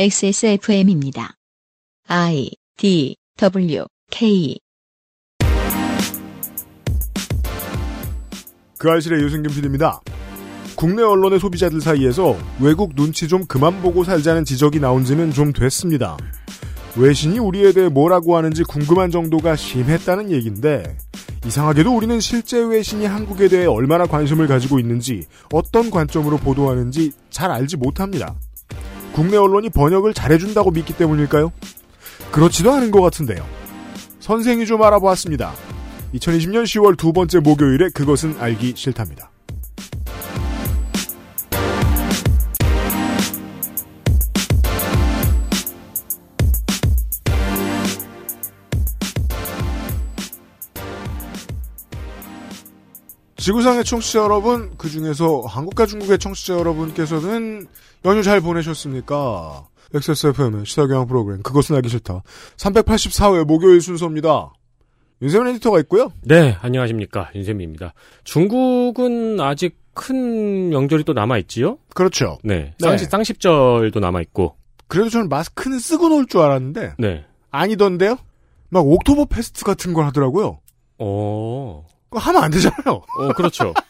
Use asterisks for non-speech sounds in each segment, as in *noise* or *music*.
XSFM입니다. I D W K 그 알실의 유승균 PD입니다. 국내 언론의 소비자들 사이에서 외국 눈치 좀 그만 보고 살자는 지적이 나온 지는 좀 됐습니다. 외신이 우리에 대해 뭐라고 하는지 궁금한 정도가 심했다는 얘기인데 이상하게도 우리는 실제 외신이 한국에 대해 얼마나 관심을 가지고 있는지 어떤 관점으로 보도하는지 잘 알지 못합니다. 국내 언론이 번역을 잘해준다고 믿기 때문일까요? 그렇지도 않은 것 같은데요. 선생이 좀 알아보았습니다. 2020년 10월 두 번째 목요일에 그것은 알기 싫답니다. 지구상의 청취자 여러분, 그 중에서 한국과 중국의 청취자 여러분께서는 연휴 잘 보내셨습니까? XSFM의 시사교양 프로그램, 그것은 알기 싫다. 384회 목요일 순서입니다. 윤세민 에디터가 있고요. 네, 안녕하십니까. 윤세민입니다. 중국은 아직 큰 명절이 또 남아있지요? 그렇죠. 네. 네. 쌍시, 쌍십절도 남아있고. 그래도 저는 마스크는 쓰고 놀 줄 알았는데, 네. 아니던데요? 막 옥토버 페스트 같은 걸 하더라고요. 어, 그거 하면 안 되잖아요. 어, 그렇죠. *laughs*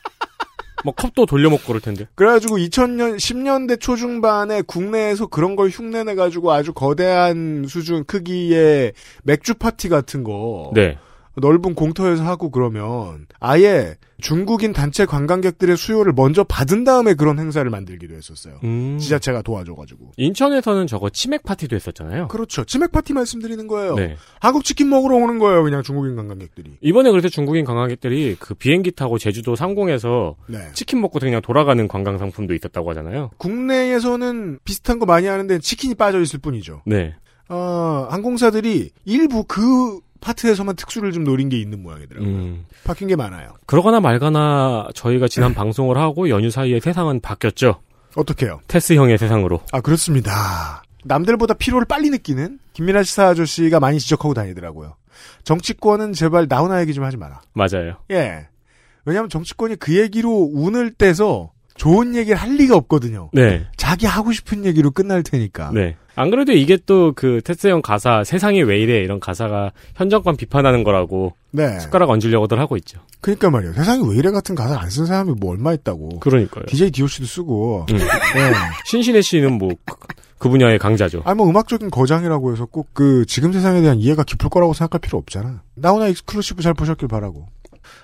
뭐 컵도 돌려 먹고 그럴 텐데. 그래가지고 2000년, 10년대 초중반에 국내에서 그런 걸 흉내내 가지고 아주 거대한 수준 크기의 맥주 파티 같은 거. 네. 넓은 공터에서 하고 그러면 아예 중국인 단체 관광객들의 수요를 먼저 받은 다음에 그런 행사를 만들기도 했었어요. 음. 지자체가 도와줘가지고. 인천에서는 저거 치맥 파티도 했었잖아요. 그렇죠. 치맥 파티 말씀드리는 거예요. 네. 한국 치킨 먹으러 오는 거예요. 그냥 중국인 관광객들이. 이번에 그래서 중국인 관광객들이 그 비행기 타고 제주도 상공에서 네. 치킨 먹고 그냥 돌아가는 관광 상품도 있었다고 하잖아요. 국내에서는 비슷한 거 많이 하는데 치킨이 빠져 있을 뿐이죠. 네. 어, 항공사들이 일부 그 파트에서만 특수를 좀 노린 게 있는 모양이더라고요. 음. 바뀐 게 많아요. 그러거나 말거나 저희가 지난 방송을 하고 연휴 사이에 세상은 바뀌었죠. 어떻게요? 테스 형의 세상으로. 아 그렇습니다. 남들보다 피로를 빨리 느끼는 김민아 시사 아저씨가 많이 지적하고 다니더라고요. 정치권은 제발 나훈아 얘기 좀 하지 마라. 맞아요. 예. 왜냐하면 정치권이 그 얘기로 운을 떼서 좋은 얘기를 할 리가 없거든요. 네. 자기 하고 싶은 얘기로 끝날 테니까. 네. 안 그래도 이게 또 그 테스 형 가사 세상이 왜 이래 이런 가사가 현 정권 비판하는 거라고 네. 숟가락 얹으려고들 하고 있죠. 그러니까 말이에요. 세상이 왜 이래 같은 가사 안 쓴 사람이 뭐 얼마 있다고. 그러니까요. DJ DOC도 쓰고. 음. 네. 신신애 씨는 뭐 그 분야의 강자죠. 아니 뭐 음악적인 거장이라고 해서 꼭 그 지금 세상에 대한 이해가 깊을 거라고 생각할 필요 없잖아. 나훈아 exclusive 잘 보셨길 바라고.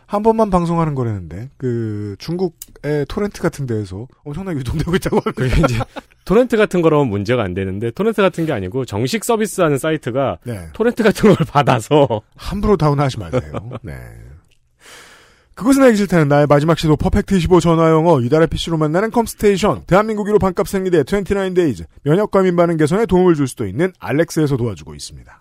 한 번만 방송하는 거라는데 그 중국의 토렌트 같은 데에서 엄청나게 유통되고 있다고 합니다. 이제 토렌트 같은 거라면 문제가 안 되는데 토렌트 같은 게 아니고 정식 서비스하는 사이트가 네. 토렌트 같은 걸 받아서 함부로 다운하지 마세요. 네. 그것은 알기 싫다는 나의 마지막 시도 퍼펙트 25 전화영어 이달의 PC로 만나는 컴스테이션 대한민국 1호 반값 생리대 29데이즈 면역 과민 반응 개선에 도움을 줄 수도 있는 알렉스에서 도와주고 있습니다.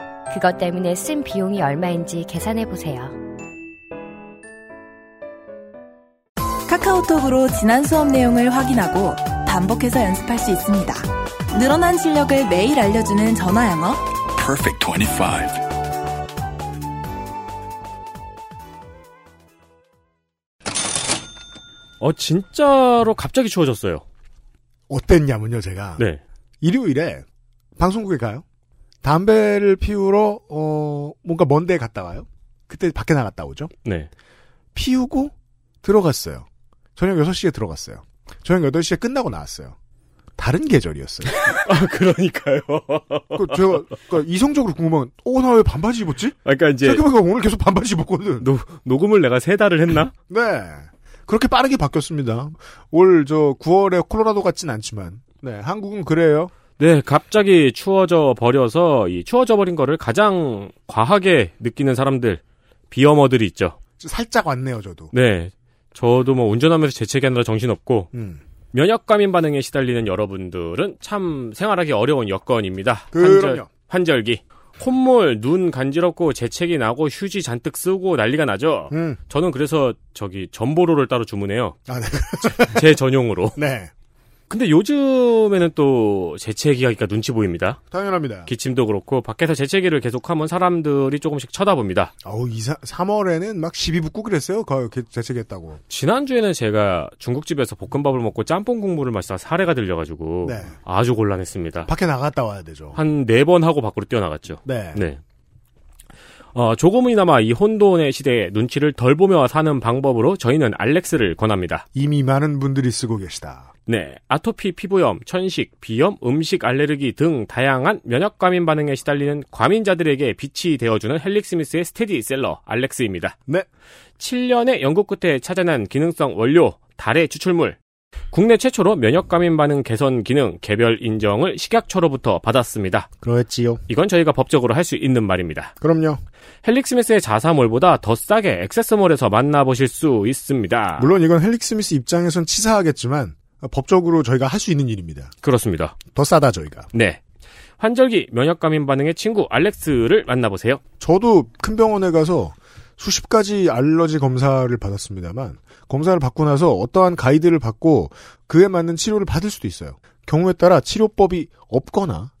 그것 때문에 쓴 비용이 얼마인지 계산해 보세요. 카카오톡으로 지난 수업 내용을 확인하고 반복해서 연습할 수 있습니다. 늘어난 실력을 매일 알려주는 전화 영어. Perfect 25. 어 진짜로 갑자기 추워졌어요. 어땠냐면요, 제가. 네. 일요일에 방송국에 가요. 담배를 피우러, 어, 뭔가 먼데 갔다 와요. 그때 밖에 나갔다 오죠. 네. 피우고 들어갔어요. 저녁 6시에 들어갔어요. 저녁 8시에 끝나고 나왔어요. 다른 계절이었어요. *laughs* 아 그러니까요. 그 제가 그러니까 이성적으로 궁금한 어, 나 왜 반바지 입었지? 그러니까 이제 생각해보니까 오늘 계속 반바지 입었거든. 노, 녹음을 내가 세 달을 했나? *laughs* 네. 그렇게 빠르게 바뀌었습니다. 올 저 9월에 콜로라도 같진 않지만, 네, 한국은 그래요. 네, 갑자기 추워져 버려서 이 추워져 버린 거를 가장 과하게 느끼는 사람들 비어머들이 있죠. 살짝 왔네요, 저도. 네. 저도 뭐 운전하면서 재채기 하느라 정신없고 음. 면역 감인 반응에 시달리는 여러분들은 참 생활하기 어려운 여건입니다. 그럼요. 환절, 기 콧물, 눈 간지럽고 재채기 나고 휴지 잔뜩 쓰고 난리가 나죠. 음. 저는 그래서 저기 전보로를 따로 주문해요. 아, 네. 제 전용으로. *laughs* 네. 근데 요즘에는 또 재채기가 눈치 보입니다. 당연합니다. 기침도 그렇고 밖에서 재채기를 계속하면 사람들이 조금씩 쳐다봅니다. 어우, 이 3월에는 막 시비 붙고 그랬어요. 거 재채기했다고. 지난주에는 제가 중국집에서 볶음밥을 먹고 짬뽕 국물을 마시다 사례가 들려가지고 네. 아주 곤란했습니다. 밖에 나갔다 와야 되죠. 한 네 번 하고 밖으로 뛰어나갔죠. 네. 네. 어, 조금이나마 이 혼돈의 시대에 눈치를 덜 보며 사는 방법으로 저희는 알렉스를 권합니다. 이미 많은 분들이 쓰고 계시다. 네, 아토피 피부염, 천식, 비염, 음식 알레르기 등 다양한 면역 과민 반응에 시달리는 과민자들에게 빛이 되어주는 헬릭스미스의 스테디셀러 알렉스입니다. 네. 7년의 연구 끝에 찾아낸 기능성 원료, 다래 추출물. 국내 최초로 면역 과민 반응 개선 기능 개별 인정을 식약처로부터 받았습니다. 그렇지요. 이건 저희가 법적으로 할 수 있는 말입니다. 그럼요. 헬릭스미스의 자사몰보다 더 싸게 액세스몰에서 만나보실 수 있습니다. 물론 이건 헬릭 스미스 입장에선 치사하겠지만 법적으로 저희가 할 수 있는 일입니다. 그렇습니다. 더 싸다 저희가. 네. 환절기 면역 과민 반응의 친구 알렉스를 만나보세요. 저도 큰 병원에 가서 수십 가지 알러지 검사를 받았습니다만 검사를 받고 나서 어떠한 가이드를 받고 그에 맞는 치료를 받을 수도 있어요. 경우에 따라 치료법이 없거나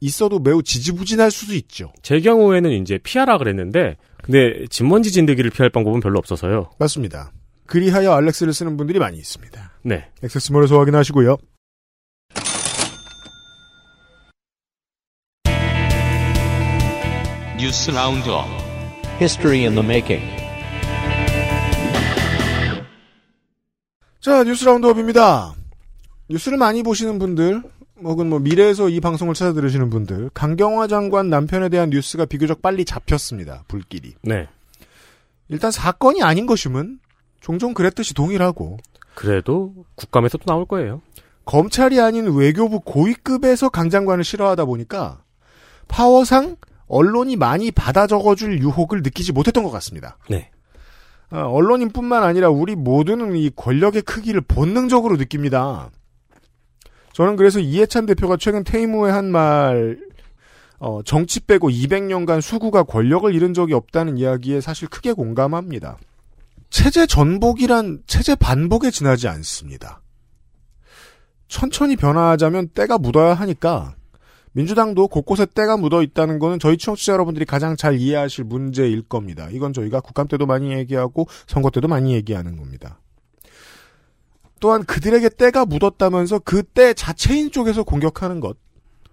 있어도 매우 지지부진할 수도 있죠. 제 경우에는 이제 피하라 그랬는데 근데 집먼지 진드기를 피할 방법은 별로 없어서요. 맞습니다. 그리하여 알렉스를 쓰는 분들이 많이 있습니다. 네. 액세스몰에서 확인하시고요. 뉴스 roundup History in the making. 자, 뉴스 roundup입니다. 뉴스를 많이 보시는 분들, 혹은 뭐 미래에서 이 방송을 찾아 들으시는 분들, 강경화 장관 남편에 대한 뉴스가 비교적 빨리 잡혔습니다. 불길이. 네. 일단 사건이 아닌 것임은 종종 그랬듯이 동일하고 그래도 국감에서 또 나올 거예요. 검찰이 아닌 외교부 고위급에서 강 장관을 싫어하다 보니까 파워상 언론이 많이 받아 적어줄 유혹을 느끼지 못했던 것 같습니다. 네. 아, 언론인뿐만 아니라 우리 모두는 이 권력의 크기를 본능적으로 느낍니다. 저는 그래서 이해찬 대표가 최근 퇴임 후에 한 말, 어, 정치 빼고 200년간 수구가 권력을 잃은 적이 없다는 이야기에 사실 크게 공감합니다. 체제 전복이란 체제 반복에 지나지 않습니다. 천천히 변화하자면 때가 묻어야 하니까 민주당도 곳곳에 때가 묻어 있다는 것은 저희 청취자 여러분들이 가장 잘 이해하실 문제일 겁니다. 이건 저희가 국감 때도 많이 얘기하고 선거 때도 많이 얘기하는 겁니다. 또한 그들에게 때가 묻었다면서 그 때 자체인 쪽에서 공격하는 것,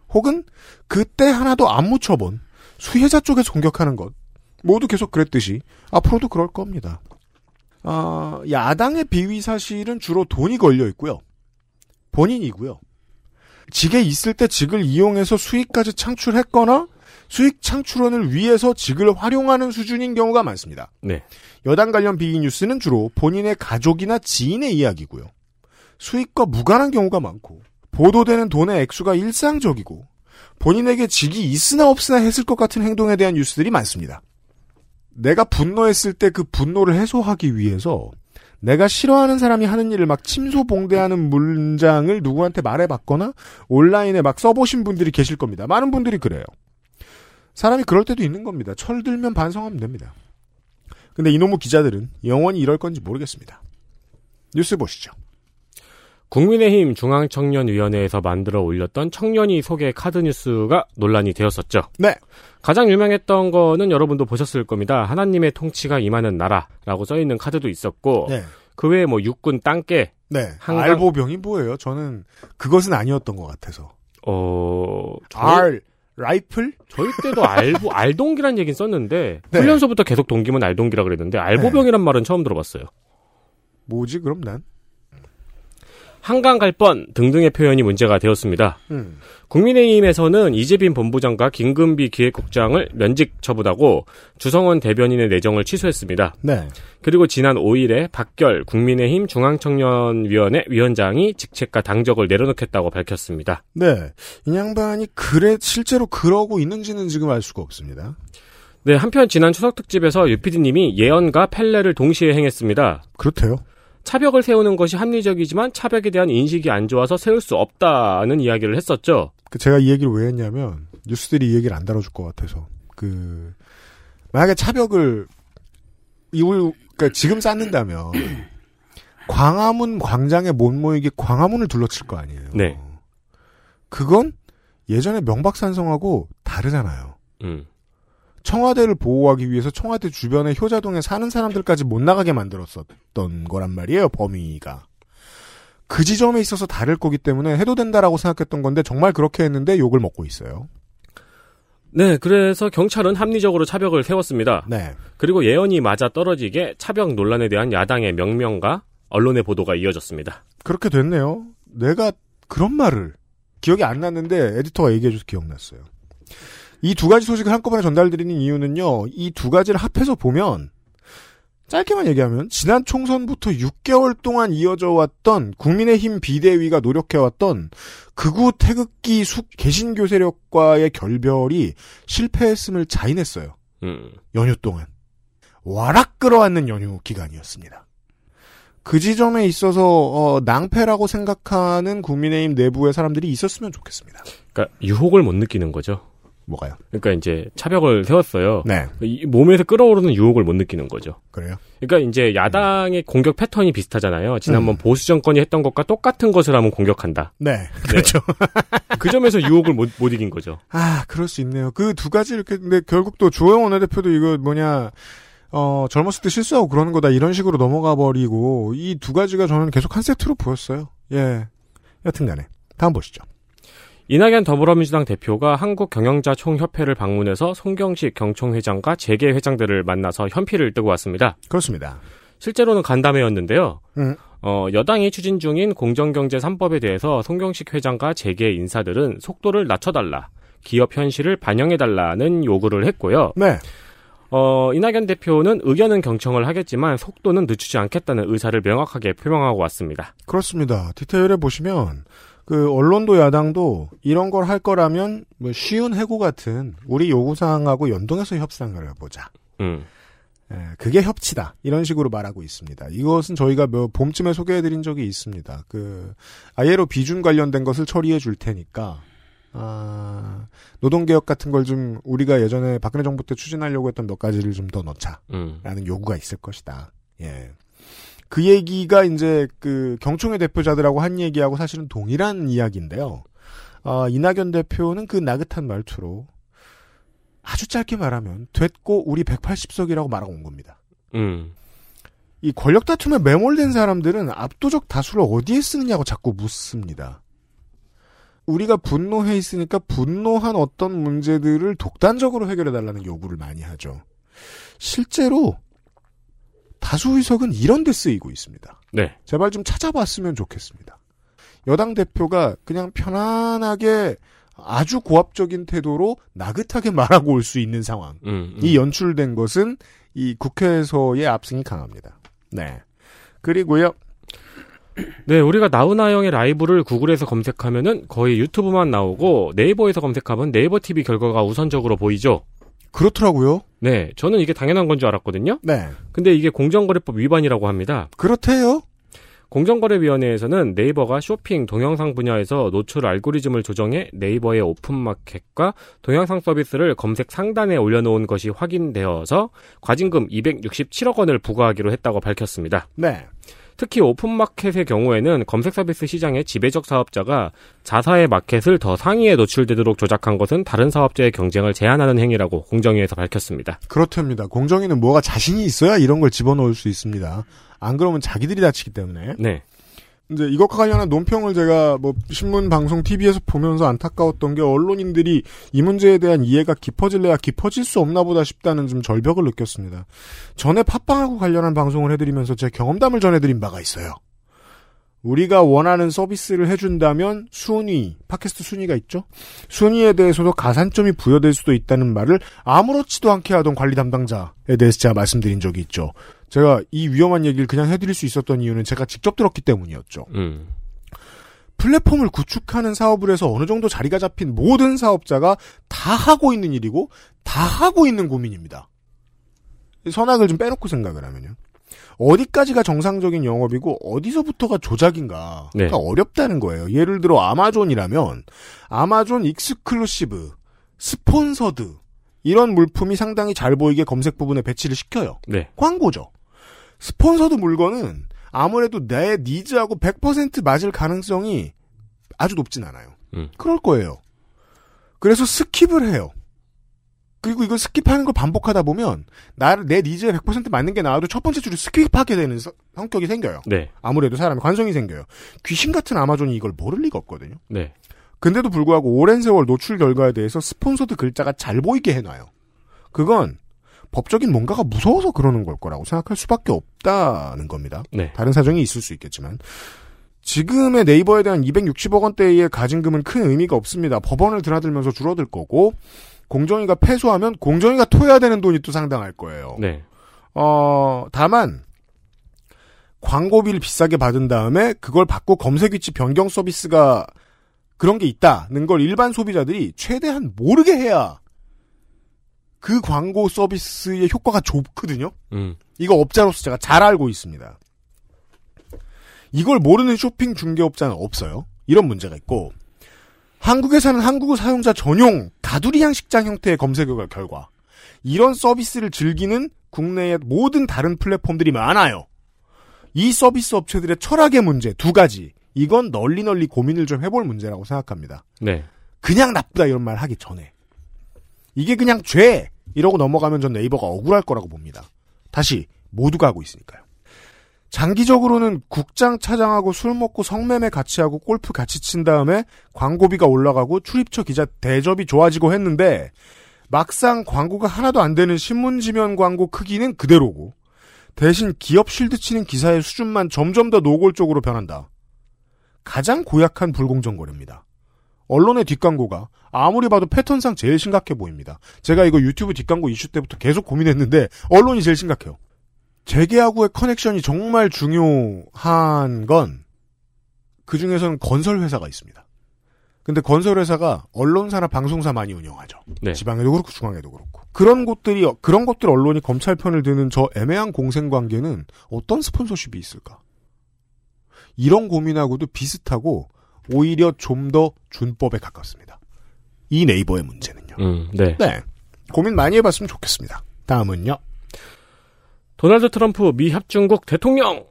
혹은 그 때 하나도 안 묻혀본 수혜자 쪽에서 공격하는 것, 모두 계속 그랬듯이 앞으로도 그럴 겁니다. 아, 야당의 비위 사실은 주로 돈이 걸려 있고요. 본인이고요. 직에 있을 때 직을 이용해서 수익까지 창출했거나 수익 창출원을 위해서 직을 활용하는 수준인 경우가 많습니다. 네. 여당 관련 비위 뉴스는 주로 본인의 가족이나 지인의 이야기고요. 수익과 무관한 경우가 많고 보도되는 돈의 액수가 일상적이고 본인에게 직이 있으나 없으나 했을 것 같은 행동에 대한 뉴스들이 많습니다. 내가 분노했을 때 그 분노를 해소하기 위해서 내가 싫어하는 사람이 하는 일을 막 침소봉대하는 문장을 누구한테 말해봤거나 온라인에 막 써보신 분들이 계실 겁니다. 많은 분들이 그래요. 사람이 그럴 때도 있는 겁니다. 철들면 반성하면 됩니다. 근데 이놈의 기자들은 영원히 이럴 건지 모르겠습니다. 뉴스 보시죠. 국민의힘 중앙청년위원회에서 만들어 올렸던 청년이 소개 카드 뉴스가 논란이 되었었죠. 네. 가장 유명했던 거는 여러분도 보셨을 겁니다. 하나님의 통치가 임하는 나라라고 써 있는 카드도 있었고 네. 그 외에 뭐 육군 땅개 네. 한강- 알보병이 뭐예요? 저는 그것은 아니었던 것 같아서. 어 저희, 알, 라이플? 저희 때도 알보 *laughs* 알동기란 얘기는 썼는데 네. 훈련소부터 계속 동기면 알동기라 그랬는데 알보병이란 말은 처음 들어봤어요. 뭐지, 그럼 난? 한강 갈 뻔 등등의 표현이 문제가 되었습니다. 음. 국민의힘에서는 이재빈 본부장과 김금비 기획국장을 면직 처분하고 주성원 대변인의 내정을 취소했습니다. 네. 그리고 지난 5일에 박결 국민의힘 중앙청년위원회 위원장이 직책과 당적을 내려놓겠다고 밝혔습니다. 네. 이 양반이 그래, 실제로 그러고 있는지는 지금 알 수가 없습니다. 네, 한편 지난 추석 특집에서 유피디님이 예언과 펠레를 동시에 행했습니다. 그렇대요. 차벽을 세우는 것이 합리적이지만 차벽에 대한 인식이 안 좋아서 세울 수 없다는 이야기를 했었죠. 그 제가 이 얘기를 왜 했냐면 뉴스들이 이 얘기를 안 다뤄줄 것 같아서 그 만약에 차벽을 이걸 그러니까 지금 쌓는다면 *clears throat* 광화문 광장에 못 모이게 광화문을 둘러칠 거 아니에요. 네. 그건 예전에 명박산성하고 다르잖아요. 음. 청와대를 보호하기 위해서 청와대 주변에 효자동에 사는 사람들까지 못 나가게 만들었었던 거란 말이에요, 범위가. 그 지점에 있어서 다를 거기 때문에 해도 된다라고 생각했던 건데 정말 그렇게 했는데 욕을 먹고 있어요. 네, 그래서 경찰은 합리적으로 차벽을 세웠습니다. 네. 그리고 예언이 맞아 떨어지게 차벽 논란에 대한 야당의 명명과 언론의 보도가 이어졌습니다. 그렇게 됐네요. 내가 그런 말을 기억이 안 났는데 에디터가 얘기해줘서 기억났어요. 이 두 가지 소식을 한꺼번에 전달드리는 이유는요. 이 두 가지를 합해서 보면 짧게만 얘기하면 지난 총선부터 6개월 동안 이어져 왔던 국민의힘 비대위가 노력해왔던 극우 태극기 숙 개신교 세력과의 결별이 실패했음을 자인했어요. 음. 연휴 동안. 와락 끌어안는 연휴 기간이었습니다. 그 지점에 있어서 어, 낭패라고 생각하는 국민의힘 내부의 사람들이 있었으면 좋겠습니다. 그러니까 유혹을 못 느끼는 거죠. 뭐가요? 그러니까 이제 차벽을 세웠어요. 네, 이 몸에서 끌어오르는 유혹을 못 느끼는 거죠. 그래요. 그러니까 이제 야당의 공격 패턴이 비슷하잖아요. 지난번 음. 보수 정권이 했던 것과 똑같은 것을 하면 공격한다. 네, 그렇죠. *laughs* 그 점에서 유혹을 못, 못 이긴 거죠. 아, 그럴 수 있네요. 그 두 가지 이렇게 근데 결국 또 주호영 원내대표도 이거 뭐냐 어 젊었을 때 실수하고 그러는 거다 이런 식으로 넘어가 버리고 이 두 가지가 저는 계속 한 세트로 보였어요. 예. 여튼간에 다음 보시죠. 이낙연 더불어민주당 대표가 한국경영자총협회를 방문해서 송경식 경총회장과 재계 회장들을 만나서 현피를 뜨고 왔습니다. 그렇습니다. 실제로는 간담회였는데요. 음. 어, 여당이 추진 중인 공정경제 3법에 대해서 송경식 회장과 재계 인사들은 속도를 낮춰달라. 기업 현실을 반영해달라는 요구를 했고요. 네. 어, 이낙연 대표는 의견은 경청을 하겠지만 속도는 늦추지 않겠다는 의사를 명확하게 표명하고 왔습니다. 그렇습니다. 디테일에 보시면 그 언론도 야당도 이런 걸 할 거라면 뭐 쉬운 해고 같은 우리 요구 사항하고 연동해서 협상을 해보자. 음. 예, 그게 협치다. 이런 식으로 말하고 있습니다. 이것은 저희가 뭐 봄쯤에 소개해드린 적이 있습니다. 그 아예로 비준 관련된 것을 처리해 줄 테니까 아, 노동개혁 같은 걸 좀 우리가 예전에 박근혜 정부 때 추진하려고 했던 몇 가지를 좀 더 넣자. 음. 라는 요구가 있을 것이다. 예. 그 얘기가 이제 그 경총회 대표자들하고 한 얘기하고 사실은 동일한 이야기인데요. 어, 이낙연 대표는 그 나긋한 말투로 아주 짧게 말하면 됐고 우리 180석이라고 말하고 온 겁니다. 음. 이 권력 다툼에 매몰된 사람들은 압도적 다수를 어디에 쓰느냐고 자꾸 묻습니다. 우리가 분노해 있으니까 분노한 어떤 문제들을 독단적으로 해결해 달라는 요구를 많이 하죠. 실제로 다수 의석은 이런 데 쓰이고 있습니다. 네. 제발 좀 찾아봤으면 좋겠습니다. 여당 대표가 그냥 편안하게 아주 고압적인 태도로 나긋하게 *laughs* 말하고 올 수 있는 상황. 음, 음. 이 연출된 것은 이 국회에서의 압승이 강합니다. 네. 그리고요. 네, 우리가 나훈아영의 라이브를 구글에서 검색하면은 거의 유튜브만 나오고 네이버에서 검색하면 네이버 TV 결과가 우선적으로 보이죠. 그렇더라고요. 네, 저는 이게 당연한 건 줄 알았거든요. 네. 근데 이게 공정거래법 위반이라고 합니다. 그렇대요. 공정거래위원회에서는 네이버가 쇼핑, 동영상 분야에서 노출 알고리즘을 조정해 네이버의 오픈마켓과 동영상 서비스를 검색 상단에 올려놓은 것이 확인되어서 과징금 267억 원을 부과하기로 했다고 밝혔습니다. 네. 특히 오픈마켓의 경우에는 검색 서비스 시장의 지배적 사업자가 자사의 마켓을 더 상위에 노출되도록 조작한 것은 다른 사업자의 경쟁을 제한하는 행위라고 공정위에서 밝혔습니다. 그렇답니다. 공정위는 뭐가 자신이 있어야 이런 걸 집어넣을 수 있습니다. 안 그러면 자기들이 다치기 때문에. 네. 이제 이것과 관련한 논평을 제가 뭐 신문, 방송, TV에서 보면서 안타까웠던 게 언론인들이 이 문제에 대한 이해가 깊어질래야 깊어질 수 없나 보다 싶다는 좀 절벽을 느꼈습니다. 전에 팟빵하고 관련한 방송을 해드리면서 제 경험담을 전해드린 바가 있어요. 우리가 원하는 서비스를 해준다면 순위, 팟캐스트 순위가 있죠? 순위에 대해서도 가산점이 부여될 수도 있다는 말을 아무렇지도 않게 하던 관리 담당자에 대해서 제가 말씀드린 적이 있죠. 제가 이 위험한 얘기를 그냥 해드릴 수 있었던 이유는 제가 직접 들었기 때문이었죠. 음. 플랫폼을 구축하는 사업을 해서 어느 정도 자리가 잡힌 모든 사업자가 다 하고 있는 일이고 다 하고 있는 고민입니다. 선악을 좀 빼놓고 생각을 하면요. 어디까지가 정상적인 영업이고 어디서부터가 조작인가 네. 가 어렵다는 거예요. 예를 들어 아마존이라면 아마존 exclusive, sponsored 이런 물품이 상당히 잘 보이게 검색 부분에 배치를 시켜요. 네. 광고죠. sponsored 물건은 아무래도 내 needs하고 100% 맞을 가능성이 아주 높진 않아요. 음. 그럴 거예요. 그래서 skip을 해요. 그리고 이걸 skip하는 걸 반복하다 보면 나를 내 needs에 100% 맞는 게 나와도 첫 번째 줄을 skip하게 되는 서- 성격이 생겨요. 네. 아무래도 사람의 관성이 생겨요. 귀신 같은 아마존이 이걸 모를 리가 없거든요. 네. 근데도 불구하고 오랜 세월 노출 결과에 대해서 sponsored 글자가 잘 보이게 해놔요. 그건 법적인 뭔가가 무서워서 그러는 걸 거라고 생각할 수밖에 없다는 겁니다. 네. 다른 사정이 있을 수 있겠지만 지금의 네이버에 대한 260억 원대의 가진금은 큰 의미가 없습니다. 법원을 드나들면서 줄어들 거고 공정위가 패소하면 공정위가 토해야 되는 돈이 또 상당할 거예요. 네. 어, 다만 광고비를 비싸게 받은 다음에 그걸 받고 검색 위치 변경 서비스가 그런 게 있다는 걸 일반 소비자들이 최대한 모르게 해야 그 광고 서비스의 효과가 좋거든요. 음. 이거 업자로서 제가 잘 알고 있습니다. 이걸 모르는 쇼핑 중개업자는 없어요. 이런 문제가 있고 한국에서는 한국어 사용자 전용 가두리 양식장 형태의 검색 결과 이런 서비스를 즐기는 국내의 모든 다른 플랫폼들이 많아요. 이 서비스 업체들의 철학의 문제 두 가지. 이건 널리 널리 고민을 좀 해볼 문제라고 생각합니다. 네. 그냥 나쁘다 이런 말 하기 전에. 이게 그냥 죄! 이러고 넘어가면 전 네이버가 억울할 거라고 봅니다. 다시, 모두가 하고 있으니까요. 장기적으로는 국장 차장하고 술 먹고 성매매 같이 하고 골프 같이 친 다음에 광고비가 올라가고 출입처 기자 대접이 좋아지고 했는데 막상 광고가 하나도 안 되는 신문 지면 광고 크기는 그대로고 대신 기업 실드 치는 기사의 수준만 점점 더 노골적으로 변한다. 가장 고약한 불공정 거래입니다. 언론의 뒷광고가 아무리 봐도 패턴상 제일 심각해 보입니다. 제가 이거 유튜브 뒷광고 이슈 때부터 계속 고민했는데 언론이 제일 심각해요. 재계하고의 커넥션이 정말 중요한 건 그 중에서는 건설 회사가 있습니다. 근데 건설 회사가 언론사나 방송사 많이 운영하죠. 네. 지방에도 그렇고 중앙에도 그렇고 그런 곳들이 그런 것들 언론이 검찰 편을 드는 저 애매한 공생 관계는 어떤 스폰서십이 있을까? 이런 고민하고도 비슷하고 오히려 좀 더 준법에 가깝습니다. 이 네이버의 문제는요. 음. 네. 네. 고민 많이 해봤으면 좋겠습니다. 다음은요. 도널드 트럼프 미 협중국 대통령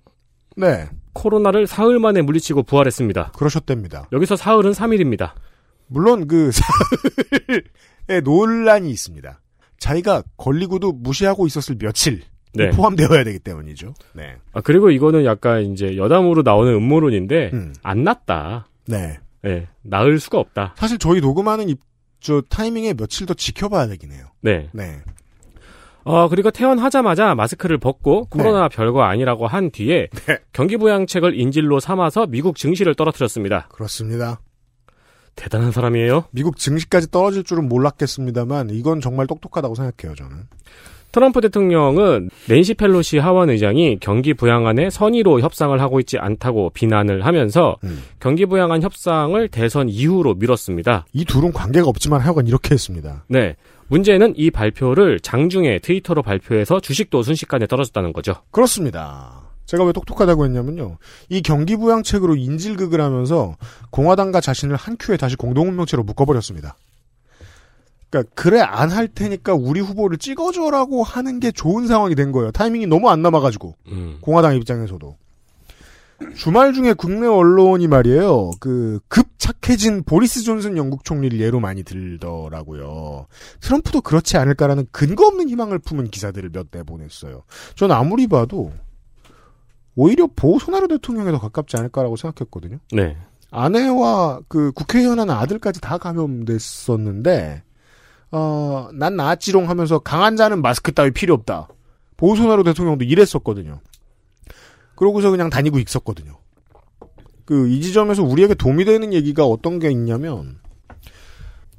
네. 코로나를 사흘 만에 물리치고 부활했습니다. 그러셨답니다. 여기서 사흘은 3일입니다. 물론 그 *laughs* 사흘에 논란이 있습니다. 자기가 걸리고도 무시하고 있었을 며칠 네. 포함되어야 되기 때문이죠. 네. 아, 그리고 이거는 약간 이제 여담으로 나오는 음모론인데 음. 안 났다. 네. 네. 나을 수가 없다. 사실 저희 녹음하는 입, 저 타이밍에 며칠 더 지켜봐야 되긴 해요. 네. 네. 어, 그리고 퇴원하자마자 마스크를 벗고 코로나 별거 아니라고 한 뒤에 네. 경기부양책을 인질로 삼아서 미국 증시를 떨어뜨렸습니다. 그렇습니다. 대단한 사람이에요. 미국 증시까지 떨어질 줄은 몰랐겠습니다만 이건 정말 똑똑하다고 생각해요, 저는. 트럼프 대통령은 낸시 펠로시 하원 의장이 경기 부양안에 선의로 협상을 하고 있지 않다고 비난을 하면서 음. 경기 부양안 협상을 대선 이후로 미뤘습니다. 이 둘은 관계가 없지만 하여간 이렇게 했습니다. 네. 문제는 이 발표를 장중에 트위터로 발표해서 주식도 순식간에 떨어졌다는 거죠. 그렇습니다. 제가 왜 똑똑하다고 했냐면요. 이 경기부양책으로 인질극을 하면서 공화당과 자신을 한 큐에 다시 공동운명체로 묶어버렸습니다. 그러니까 그래 안 할 테니까 우리 후보를 찍어줘라고 하는 게 좋은 상황이 된 거예요. 타이밍이 너무 안 남아가지고 음. 공화당 입장에서도 주말 중에 국내 언론이 말이에요. 그 급착해진 보리스 존슨 영국 총리를 예로 많이 들더라고요. 트럼프도 그렇지 않을까라는 근거 없는 희망을 품은 기사들을 몇 대 보냈어요. 저는 아무리 봐도 오히려 보소나루 대통령에 더 가깝지 않을까라고 생각했거든요. 네. 아내와 그 국회의원 하는 아들까지 다 감염됐었는데 어, 난 나았지롱 하면서 강한 자는 마스크 따위 필요 없다. 보소나루 대통령도 이랬었거든요. 그러고서 그냥 다니고 있었거든요. 그 이 지점에서 우리에게 도움이 되는 얘기가 어떤 게 있냐면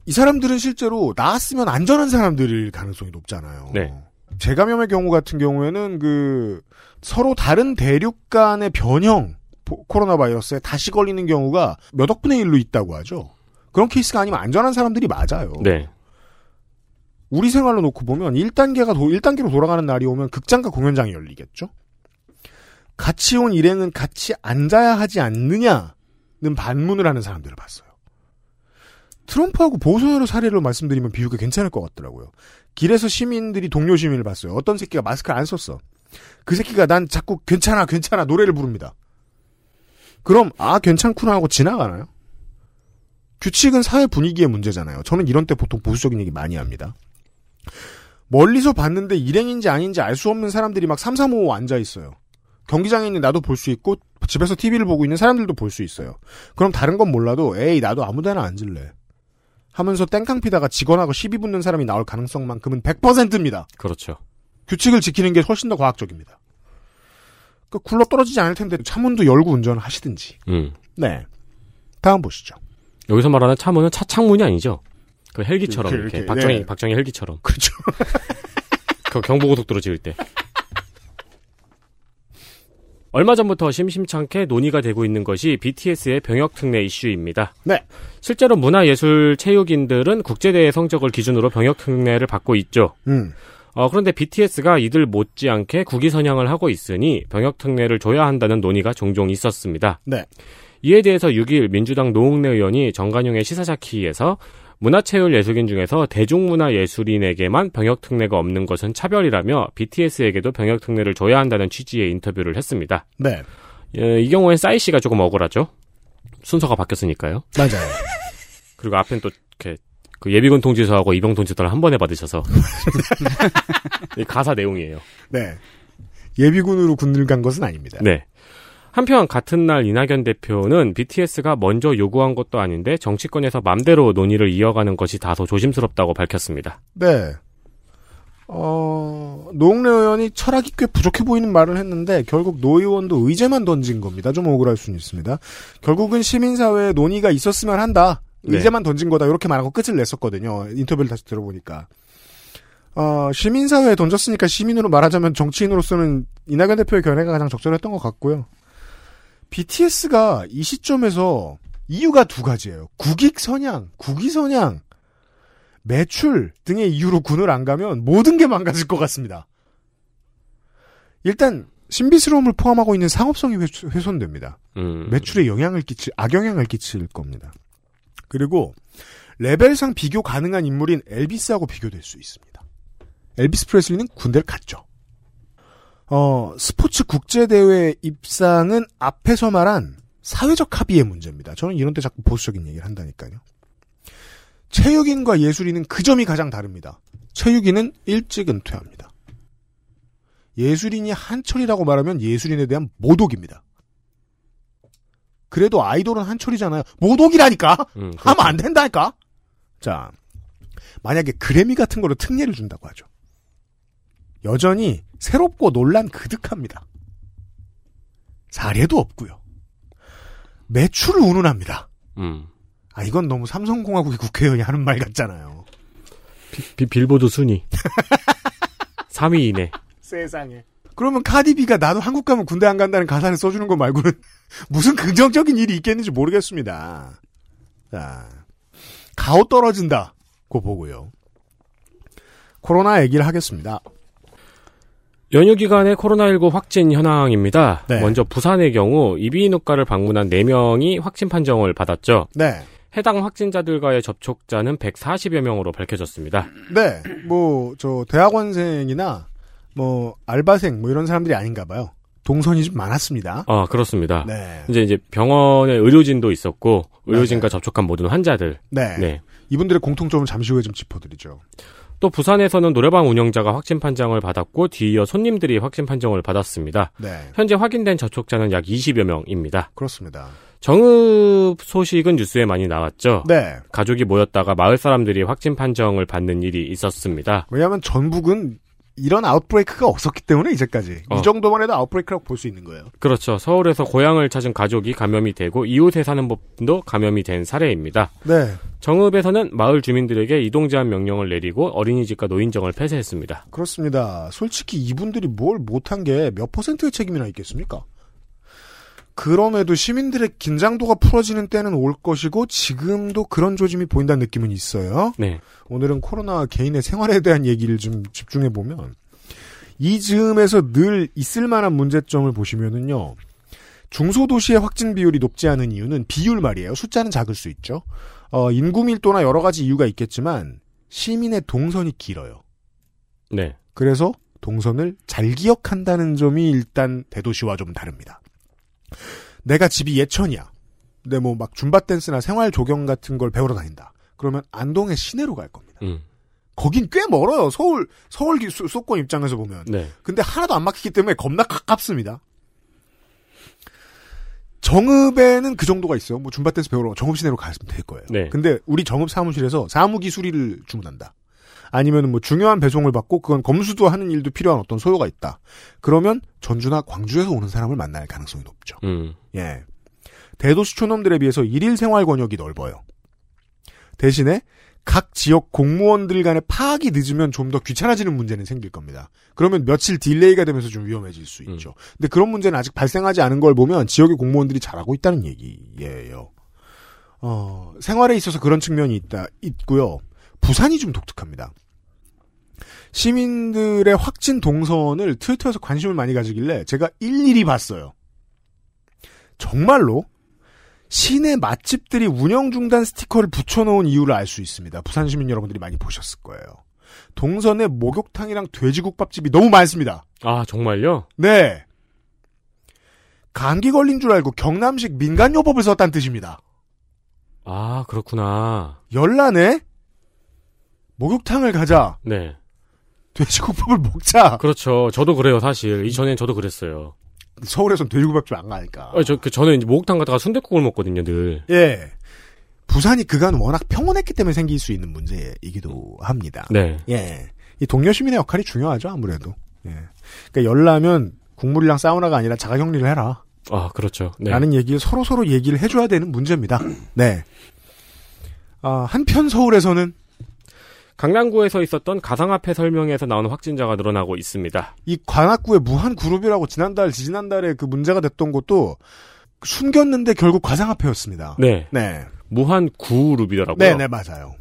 이 사람들은 실제로 나았으면 안전한 사람들일 가능성이 높잖아요. 네. 재감염의 경우 같은 경우에는 그 서로 다른 대륙 간의 변형 보- 코로나 바이러스에 다시 걸리는 경우가 몇 억분의 1로 있다고 하죠. 그런 케이스가 아니면 안전한 사람들이 맞아요. 네. 우리 생활로 놓고 보면 1단계가 도, 1단계로 돌아가는 날이 오면 극장과 공연장이 열리겠죠? 같이 온 일행은 같이 앉아야 하지 않느냐는 반문을 하는 사람들을 봤어요. 트럼프하고 보소연의 사례로 말씀드리면 비유가 괜찮을 것 같더라고요. 길에서 시민들이 동료 시민을 봤어요. 어떤 새끼가 마스크를 안 썼어. 그 새끼가 난 자꾸 괜찮아, 괜찮아 노래를 부릅니다. 그럼 아 괜찮구나 하고 지나가나요? 규칙은 사회 분위기의 문제잖아요. 저는 이런 때 보통 보수적인 얘기 많이 합니다. 멀리서 봤는데 일행인지 아닌지 알 수 없는 사람들이 막 3, 3, 5 앉아 있어요. 경기장에 있는 나도 볼 수 있고 집에서 TV를 보고 있는 사람들도 볼 수 있어요. 그럼 다른 건 몰라도 에이 나도 아무데나 앉을래. 하면서 땡깡 피다가 직원하고 시비 붙는 사람이 나올 가능성만큼은 100%입니다. 그렇죠. 규칙을 지키는 게 훨씬 더 과학적입니다. 그 굴러 떨어지지 않을 텐데 차문도 열고 운전을 하시든지. 음. 네. 다음 보시죠. 여기서 말하는 차문은 차 창문이 아니죠. 그 헬기처럼 이렇게, 이렇게, 이렇게, 박정희 네. 박정희 헬기처럼 그렇죠. *laughs* 그 경부고속도로 지을 때. 얼마 전부터 심심찮게 논의가 되고 있는 것이 BTS의 병역 특례 이슈입니다. 네. 실제로 문화예술 체육인들은 국제대회 성적을 기준으로 병역 특례를 받고 있죠. 음. 어, 그런데 BTS가 이들 못지않게 국위 선양을 하고 있으니 병역 특례를 줘야 한다는 논의가 종종 있었습니다. 네. 이에 대해서 6일 민주당 노웅래 의원이 정관용의 시사자키에서 문화체육예술인 중에서 대중문화예술인에게만 병역특례가 없는 것은 차별이라며 BTS에게도 병역특례를 줘야 한다는 취지의 인터뷰를 했습니다. 네. 예, 이 경우엔 싸이 씨가 조금 억울하죠. 순서가 바뀌었으니까요. 맞아요. *laughs* 그리고 앞엔 또 이렇게 그 예비군 통지서하고 이병 통지서를 한 번에 받으셔서 *laughs* 이 가사 내용이에요. 네. 예비군으로 군을 간 것은 아닙니다. 네. 한편 같은 날 이낙연 대표는 BTS가 먼저 요구한 것도 아닌데 정치권에서 맘대로 논의를 이어가는 것이 다소 조심스럽다고 밝혔습니다. 네. 어, 노웅래 의원이 철학이 꽤 부족해 보이는 말을 했는데 결국 노 의원도 의제만 던진 겁니다. 좀 억울할 수는 있습니다. 결국은 시민사회에 논의가 있었으면 한다. 네. 의제만 던진 거다. 이렇게 말하고 끝을 냈었거든요. 인터뷰를 다시 들어보니까. 어, 시민사회에 던졌으니까 시민으로 말하자면 정치인으로서는 이낙연 대표의 견해가 가장 적절했던 것 같고요. BTS가 이 시점에서 이유가 두 가지예요. 국익 선양, 국위 선양, 매출 등의 이유로 군을 안 가면 모든 게 망가질 것 같습니다. 일단 신비스러움을 포함하고 있는 상업성이 훼- 훼손됩니다. 음, 매출에 영향을 끼칠 악영향을 끼칠 겁니다. 그리고 레벨상 비교 가능한 인물인 엘비스하고 비교될 수 있습니다. 엘비스 프레슬리는 군대를 갔죠. 어, 스포츠 국제대회 입상은 앞에서 말한 사회적 합의의 문제입니다. 저는 이런 때 자꾸 보수적인 얘기를 한다니까요. 체육인과 예술인은 그 점이 가장 다릅니다. 체육인은 일찍 은퇴합니다. 예술인이 한철이라고 말하면 예술인에 대한 모독입니다. 그래도 아이돌은 한철이잖아요. 모독이라니까? 음, 하면 안 된다니까? 자, 만약에 그래미 같은 거로 특례를 준다고 하죠. 여전히 새롭고 논란 그득합니다. 사례도 없고요. 매출을 운운합니다. 음. 아, 이건 너무 삼성공화국의 국회의원이 하는 말 같잖아요. 비- 빌보드 순위 *laughs* 3위 이내. 세상에. 그러면 카디비가 나도 한국 가면 군대 안 간다는 가사를 써주는 거 말고는 *laughs* 무슨 긍정적인 일이 있겠는지 모르겠습니다. 자, 가오 떨어진다. 고 보고요. 코로나 얘기를 하겠습니다. 연휴 기간의 코로나19 확진 현황입니다. 네. 먼저 부산의 경우 이비인후과를 방문한 4명이 확진 판정을 받았죠. 네. 해당 확진자들과의 접촉자는 140여 명으로 밝혀졌습니다. 네. 뭐, 저, 대학원생이나, 뭐, 알바생, 뭐 이런 사람들이 아닌가 봐요. 동선이 좀 많았습니다. 아, 그렇습니다. 네. 이제 이제 병원에 의료진도 있었고 의료진과 네. 접촉한 모든 환자들. 네. 네. 이분들의 공통점을 잠시 후에 좀 짚어드리죠. 또 부산에서는 노래방 운영자가 확진 판정을 받았고 뒤이어 손님들이 확진 판정을 받았습니다. 네. 현재 확인된 접촉자는 약 20여 명입니다. 그렇습니다. 정읍 소식은 뉴스에 많이 나왔죠. 네. 가족이 모였다가 마을 사람들이 확진 판정을 받는 일이 있었습니다. 왜냐하면 전북은 이런 아웃브레이크가 없었기 때문에 이제까지 어. 이 정도만 해도 아웃브레이크라고 볼 수 있는 거예요. 그렇죠. 서울에서 고향을 찾은 가족이 감염이 되고 이웃에 사는 분도 감염이 된 사례입니다. 네, 정읍에서는 마을 주민들에게 이동 제한 명령을 내리고 어린이집과 노인정을 폐쇄했습니다. 그렇습니다. 솔직히 이분들이 뭘 못한 게 몇 퍼센트의 책임이나 있겠습니까? 그럼에도 시민들의 긴장도가 풀어지는 때는 올 것이고 지금도 그런 조짐이 보인다는 느낌은 있어요. 네. 오늘은 코로나 개인의 생활에 대한 얘기를 좀 집중해 보면 이 즈음에서 늘 있을 만한 문제점을 보시면은요. 중소도시의 확진 비율이 높지 않은 이유는 비율 말이에요. 숫자는 작을 수 있죠. 어, 인구 밀도나 여러 가지 이유가 있겠지만 시민의 동선이 길어요. 네. 그래서 동선을 잘 기억한다는 점이 일단 대도시와 좀 다릅니다. 내가 집이 예천이야. 근데 뭐 막 줌바 댄스나 생활 조경 같은 걸 배우러 다닌다. 그러면 안동의 시내로 갈 겁니다. 음. 거긴 꽤 멀어요. 서울 서울 기- 수, 수도권 입장에서 보면. 네. 근데 하나도 안 막히기 때문에 겁나 가깝습니다. 정읍에는 그 정도가 있어요. 뭐 줌바 댄스 배우러 정읍 시내로 가면 될 거예요. 네. 근데 우리 정읍 사무실에서 사무기 수리를 주문한다. 아니면 뭐 중요한 배송을 받고 그건 검수도 하는 일도 필요한 어떤 소요가 있다. 그러면 전주나 광주에서 오는 사람을 만날 가능성이 높죠. 음. 예. 대도시 촌놈들에 비해서 일일 생활 권역이 넓어요. 대신에 각 지역 공무원들 간의 파악이 늦으면 좀 더 귀찮아지는 문제는 생길 겁니다. 그러면 며칠 delay가 되면서 좀 위험해질 수 있죠. 근데 그런 문제는 아직 발생하지 않은 걸 보면 지역의 공무원들이 잘하고 있다는 얘기예요. 어, 생활에 있어서 그런 측면이 있다, 있고요. 부산이 좀 독특합니다. 시민들의 확진 동선을 트위터에서 관심을 많이 가지길래 제가 일일이 봤어요. 정말로 시내 맛집들이 운영 중단 스티커를 붙여놓은 이유를 알 수 있습니다. 부산 시민 여러분들이 많이 보셨을 거예요. 동선에 목욕탕이랑 돼지국밥집이 너무 많습니다. 아, 정말요? 네. 감기 걸린 줄 알고 경남식 민간요법을 썼다는 뜻입니다. 아, 그렇구나. 열란에 목욕탕을 가자. 네. 돼지국밥을 먹자. 그렇죠. 저도 그래요, 사실. 이전엔 저도 그랬어요. 서울에선 돼지국밥집 안 가니까. 어, 저, 그, 저는 이제 목욕탕 가다가 순댓국을 먹거든요, 늘. 예. 부산이 그간 워낙 평온했기 때문에 생길 수 있는 문제이기도 합니다. 네. 예. 이 동료 시민의 역할이 중요하죠, 아무래도. 예. 그러니까 열나면 국물이랑 사우나가 아니라 자가격리를 해라. 아, 그렇죠. 네. 라는 얘기를 서로 서로 얘기를 해줘야 되는 문제입니다. 네. 아, 한편 서울에서는 강남구에서 있었던 가상화폐 설명에서 나오는 확진자가 늘어나고 있습니다. 이 관악구의 무한 그룹이라고 지난달, 지난달에 그 문제가 됐던 것도 숨겼는데 결국 가상화폐였습니다. 네. 네. 무한 구룹이더라고요. 네, 네, 맞아요.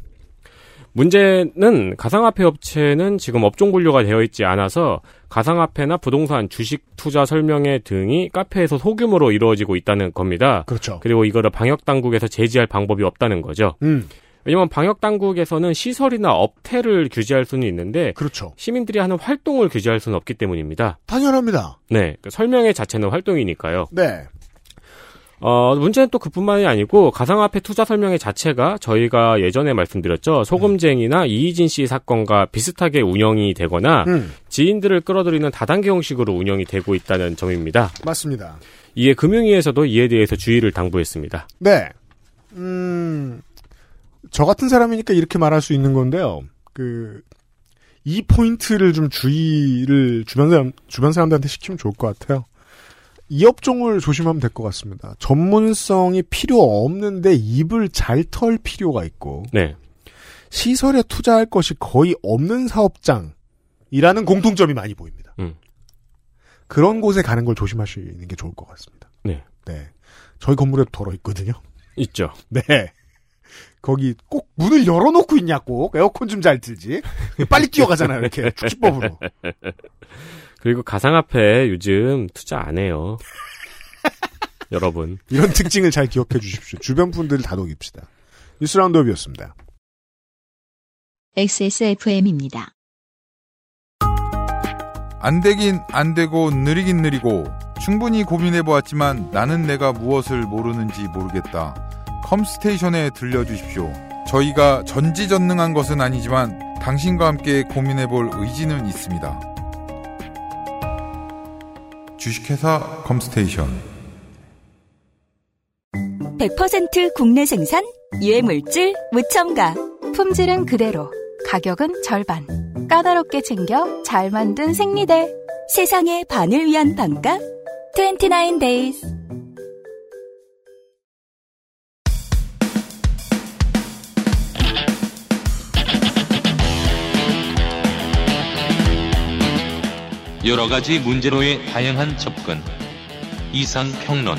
문제는 가상화폐 업체는 지금 업종 분류가 되어 있지 않아서 가상화폐나 부동산 주식 투자 설명회 등이 카페에서 소규모로 이루어지고 있다는 겁니다. 그렇죠. 그리고 이거를 방역 당국에서 제지할 방법이 없다는 거죠. 음, 왜냐면 방역 당국에서는 시설이나 업태를 규제할 수는 있는데 그렇죠. 시민들이 하는 활동을 규제할 수는 없기 때문입니다. 당연합니다. 네, 그 설명회 자체는 활동이니까요. 네. 어, 문제는 또 그뿐만이 아니고 가상화폐 투자 설명회 자체가 저희가 예전에 말씀드렸죠. 소금쟁이나 이희진 씨 사건과 비슷하게 운영이 되거나 음, 지인들을 끌어들이는 다단계 형식으로 운영이 되고 있다는 점입니다. 맞습니다. 이에 금융위에서도 이에 대해서 주의를 당부했습니다. 네. 음, 저 같은 사람이니까 이렇게 말할 수 있는 건데요. 그, 이 포인트를 좀 주의를 주변 사람, 주변 사람들한테 시키면 좋을 것 같아요. 이 업종을 조심하면 될 것 같습니다. 전문성이 필요 없는데 입을 잘 털 필요가 있고, 네. 시설에 투자할 것이 거의 없는 사업장이라는 공통점이 많이 보입니다. 음. 그런 곳에 가는 걸 조심하시는 게 좋을 것 같습니다. 네. 네. 저희 건물에도 덜어 있거든요. 있죠. *laughs* 네. 거기 꼭 문을 열어놓고 있냐, 꼭. 에어컨 좀 잘 틀지. 빨리 뛰어가잖아요, 이렇게. 축지법으로. *laughs* 그리고 가상화폐 요즘 투자 안 해요. *laughs* 여러분. 이런 특징을 잘 기억해 주십시오. 주변 분들을 다독입시다. 뉴스 라운드업이었습니다. XSFM입니다. 안 되긴 안 되고 느리긴 느리고 충분히 고민해 보았지만 나는 내가 무엇을 모르는지 모르겠다. 컴스테이션에 들려주십시오. 저희가 전지전능한 것은 아니지만 당신과 함께 고민해 볼 의지는 있습니다. 주식회사 컴스테이션 100% 국내 생산, 유해물질, 무첨가. 품질은 그대로, 가격은 절반. 까다롭게 챙겨 잘 만든 생리대. 세상의 반을 위한 반가. 29 days. 여러 가지 문제로의 다양한 접근. 이상 평론.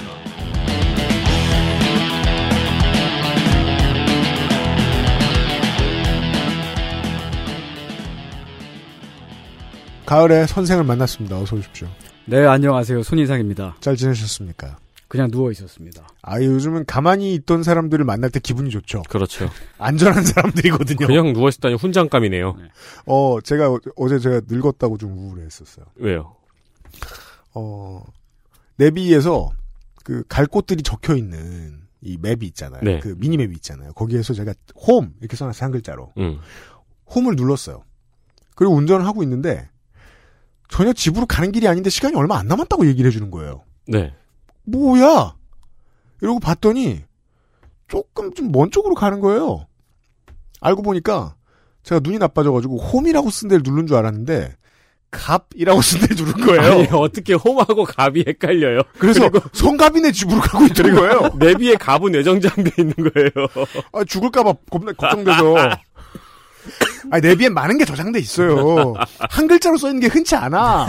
가을에 선생을 만났습니다. 어서 오십시오. 네, 안녕하세요. 손이상입니다. 잘 지내셨습니까? 그냥 누워 있었습니다. 아, 요즘은 가만히 있던 사람들을 만날 때 기분이 좋죠. 그렇죠. *laughs* 안전한 사람들이거든요. 그냥 누워 있다니 훈장감이네요. 어, 제가 어- 어제 제가 늙었다고 좀 우울했었어요. 왜요? 어, 내비에서 그 갈 곳들이 적혀 있는 이 맵이 있잖아요. 네. 그 미니맵이 있잖아요. 거기에서 제가 홈 이렇게 써놨어요. 한 글자로. 음. 홈을 눌렀어요. 그리고 운전을 하고 있는데 전혀 집으로 가는 길이 아닌데 시간이 얼마 안 남았다고 얘기를 해주는 거예요. 네. 뭐야? 이러고 봤더니 조금 좀 먼 쪽으로 가는 거예요. 알고 보니까 제가 눈이 나빠져가지고 홈이라고 쓴 데를 누른 줄 알았는데 갑이라고 쓴 데를 누른 거예요. 아니, 어떻게 홈하고 갑이 헷갈려요? 그래서 성갑이네 집으로 가고 있는 거예요. 내비에 갑은 외정장돼 있는 거예요. 아, 죽을까봐 겁나 걱정돼서. 아, 내비엔 많은 게 저장돼 있어요. 한 글자로 써 있는 게 흔치 않아.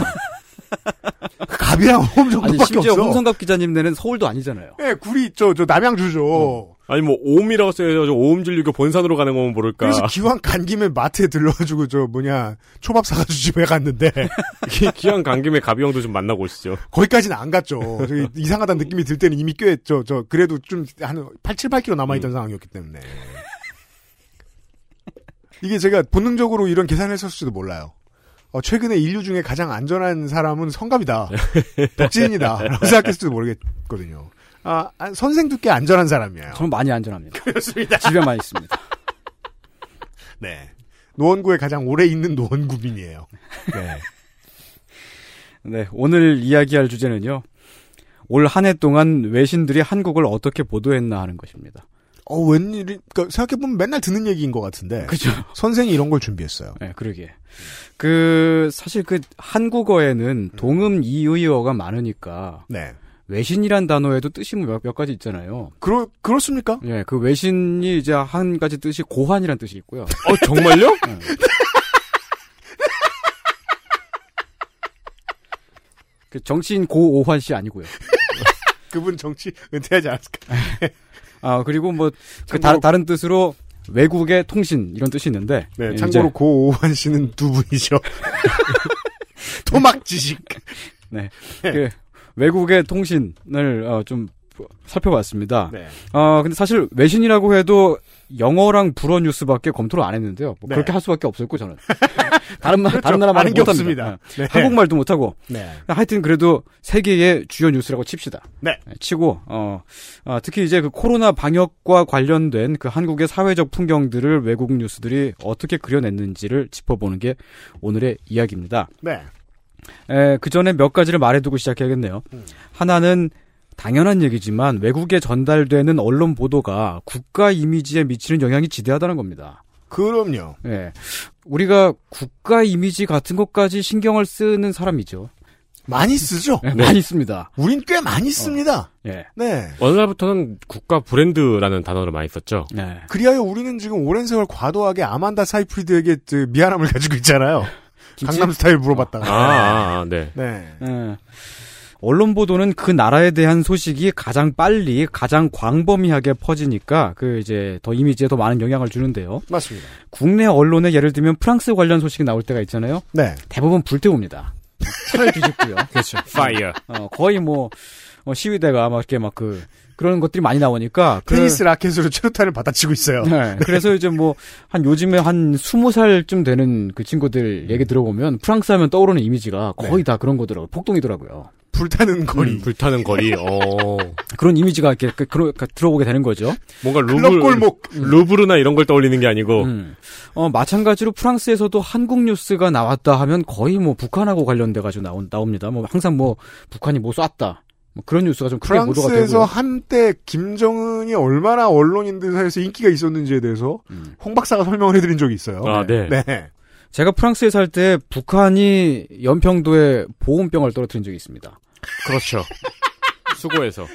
갑이랑 홈 정도밖에 심지어 없어. 홍성갑 기자님 네는 서울도 아니잖아요. 예, 구리 저 저 남양주죠. 아니 뭐 오음이라고 써야죠. 오음 진류교 본산으로 가는 거면 모를까. 그래서 기왕 간 김에 마트에 들러가지고 저 뭐냐 초밥 사가지고 집에 갔는데 기- *laughs* 기왕 간 김에 가비 형도 좀 만나고 오시죠. 거기까지는 안 갔죠. 이상하다는 느낌이 들 때는 이미 꽤 저 저 그래도 좀 한 8, 7, 8km 남아있던 상황이었기 때문에 이게 제가 본능적으로 이런 계산을 했었을지도 몰라요. 어, 최근에 인류 중에 가장 안전한 사람은 성갑이다. 덕지인이다. 라고 생각했을지도 모르겠거든요. 아, 아, 선생도 꽤 안전한 사람이에요. 저는 많이 안전합니다. 그렇습니다. 집에만 있습니다. *laughs* 네. 노원구에 가장 오래 있는 노원구민이에요. 네. 네, 오늘 이야기할 주제는요. 올 한 해 동안 외신들이 한국을 어떻게 보도했나 하는 것입니다. 어, 웬일이, 그니까 생각해보면 맨날 듣는 얘기인 것 같은데. 그죠? 선생이 이런 걸 준비했어요. 네, 그러게. 그, 사실 그 한국어에는 동음 이의어가 많으니까 네. 외신이란 단어에도 뜻이 뭐 몇, 몇 가지 있잖아요. 그렇, 그렇습니까? 예, 그 외신이 이제 한 가지 뜻이 고환이란 뜻이 있고요. 어 정말요? 그 정치인 고오환 씨 아니고요. *laughs* 그분 정치 은퇴하지 않았을까? *laughs* 아, 그리고 뭐, 그 참고로- 다, 다른 뜻으로 외국의 통신 이런 뜻이 있는데. 네, 예, 참고로 이제- 고오환 씨는 두 분이죠. *laughs* 토막 지식. *laughs* 네. 그 외국의 통신을 어, 좀 살펴봤습니다. 네. 어, 근데 사실 외신이라고 해도 영어랑 불어 뉴스밖에 검토를 안 했는데요. 뭐 네. 그렇게 할 수밖에 없었고 저는. *laughs* 다른 말 그렇죠. 다른 나라 말은 못합니다. 네. 네. 한국말도 못하고. 네. 하여튼 그래도 세계의 주요 뉴스라고 칩시다. 네. 치고 어, 어, 특히 이제 그 코로나 방역과 관련된 그 한국의 사회적 풍경들을 외국 뉴스들이 어떻게 그려냈는지를 짚어보는 게 오늘의 이야기입니다. 네. 에, 그 전에 몇 가지를 말해두고 시작해야겠네요. 하나는 당연한 얘기지만 외국에 전달되는 언론 보도가 국가 이미지에 미치는 영향이 지대하다는 겁니다. 그럼요. 예. 우리가 국가 이미지 같은 것까지 신경을 쓰는 사람이죠. 많이 쓰죠? 예, 많이 씁니다. 우린 꽤 많이 씁니다. 예. 네. 어느 날부터는 국가 브랜드라는 단어를 많이 썼죠. 예. 그리하여 우리는 지금 오랜 세월 과도하게 아만다 사이프리드에게 그 미안함을 *laughs* 가지고 있잖아요. 김치? 강남 스타일 물어봤다가. 아, 아, 아, 네. 네. 예. 언론 보도는 그 나라에 대한 소식이 가장 빨리, 가장 광범위하게 퍼지니까 그 이제 더 이미지에 더 많은 영향을 주는데요. 맞습니다. 국내 언론에 예를 들면 프랑스 관련 소식이 나올 때가 있잖아요. 네. 대부분 불태웁니다. 차를 뒤집고요. *laughs* 그렇죠. fire. 어, 거의 뭐 어, 시위대가 막 이렇게 막 그 그런 것들이 많이 나오니까 그- 테니스 라켓으로 최루탄을 받아치고 있어요. *laughs* 네, 그래서 이제 뭐 한 요즘에 한 스무 살쯤 되는 그 친구들 얘기 들어보면 프랑스 하면 떠오르는 이미지가 거의 네. 다 그런 거더라고요. 폭동이더라고요. 불타는 거리. 음, 불타는 거리. 어. *laughs* 그런 이미지가 이렇게 그, 그러- 그 들어오게 되는 거죠. 뭔가 루브, 골목. 루브르나 이런 걸 떠올리는 게 아니고 음. 어, 마찬가지로 프랑스에서도 한국 뉴스가 나왔다 하면 거의 뭐 북한하고 관련돼 가지고 나온 나옵니다. 뭐 항상 뭐 북한이 뭐 쐈다. 뭐 그런 뉴스가 좀 크게 보도가 프랑스에서 되고요. 한때 김정은이 얼마나 언론인들 사이에서 인기가 있었는지에 대해서 음. 홍 박사가 설명을 해드린 적이 있어요. 아, 네. 네. 제가 프랑스에 살 때 북한이 연평도에 보온병을 떨어뜨린 적이 있습니다. 그렇죠. 수고해서.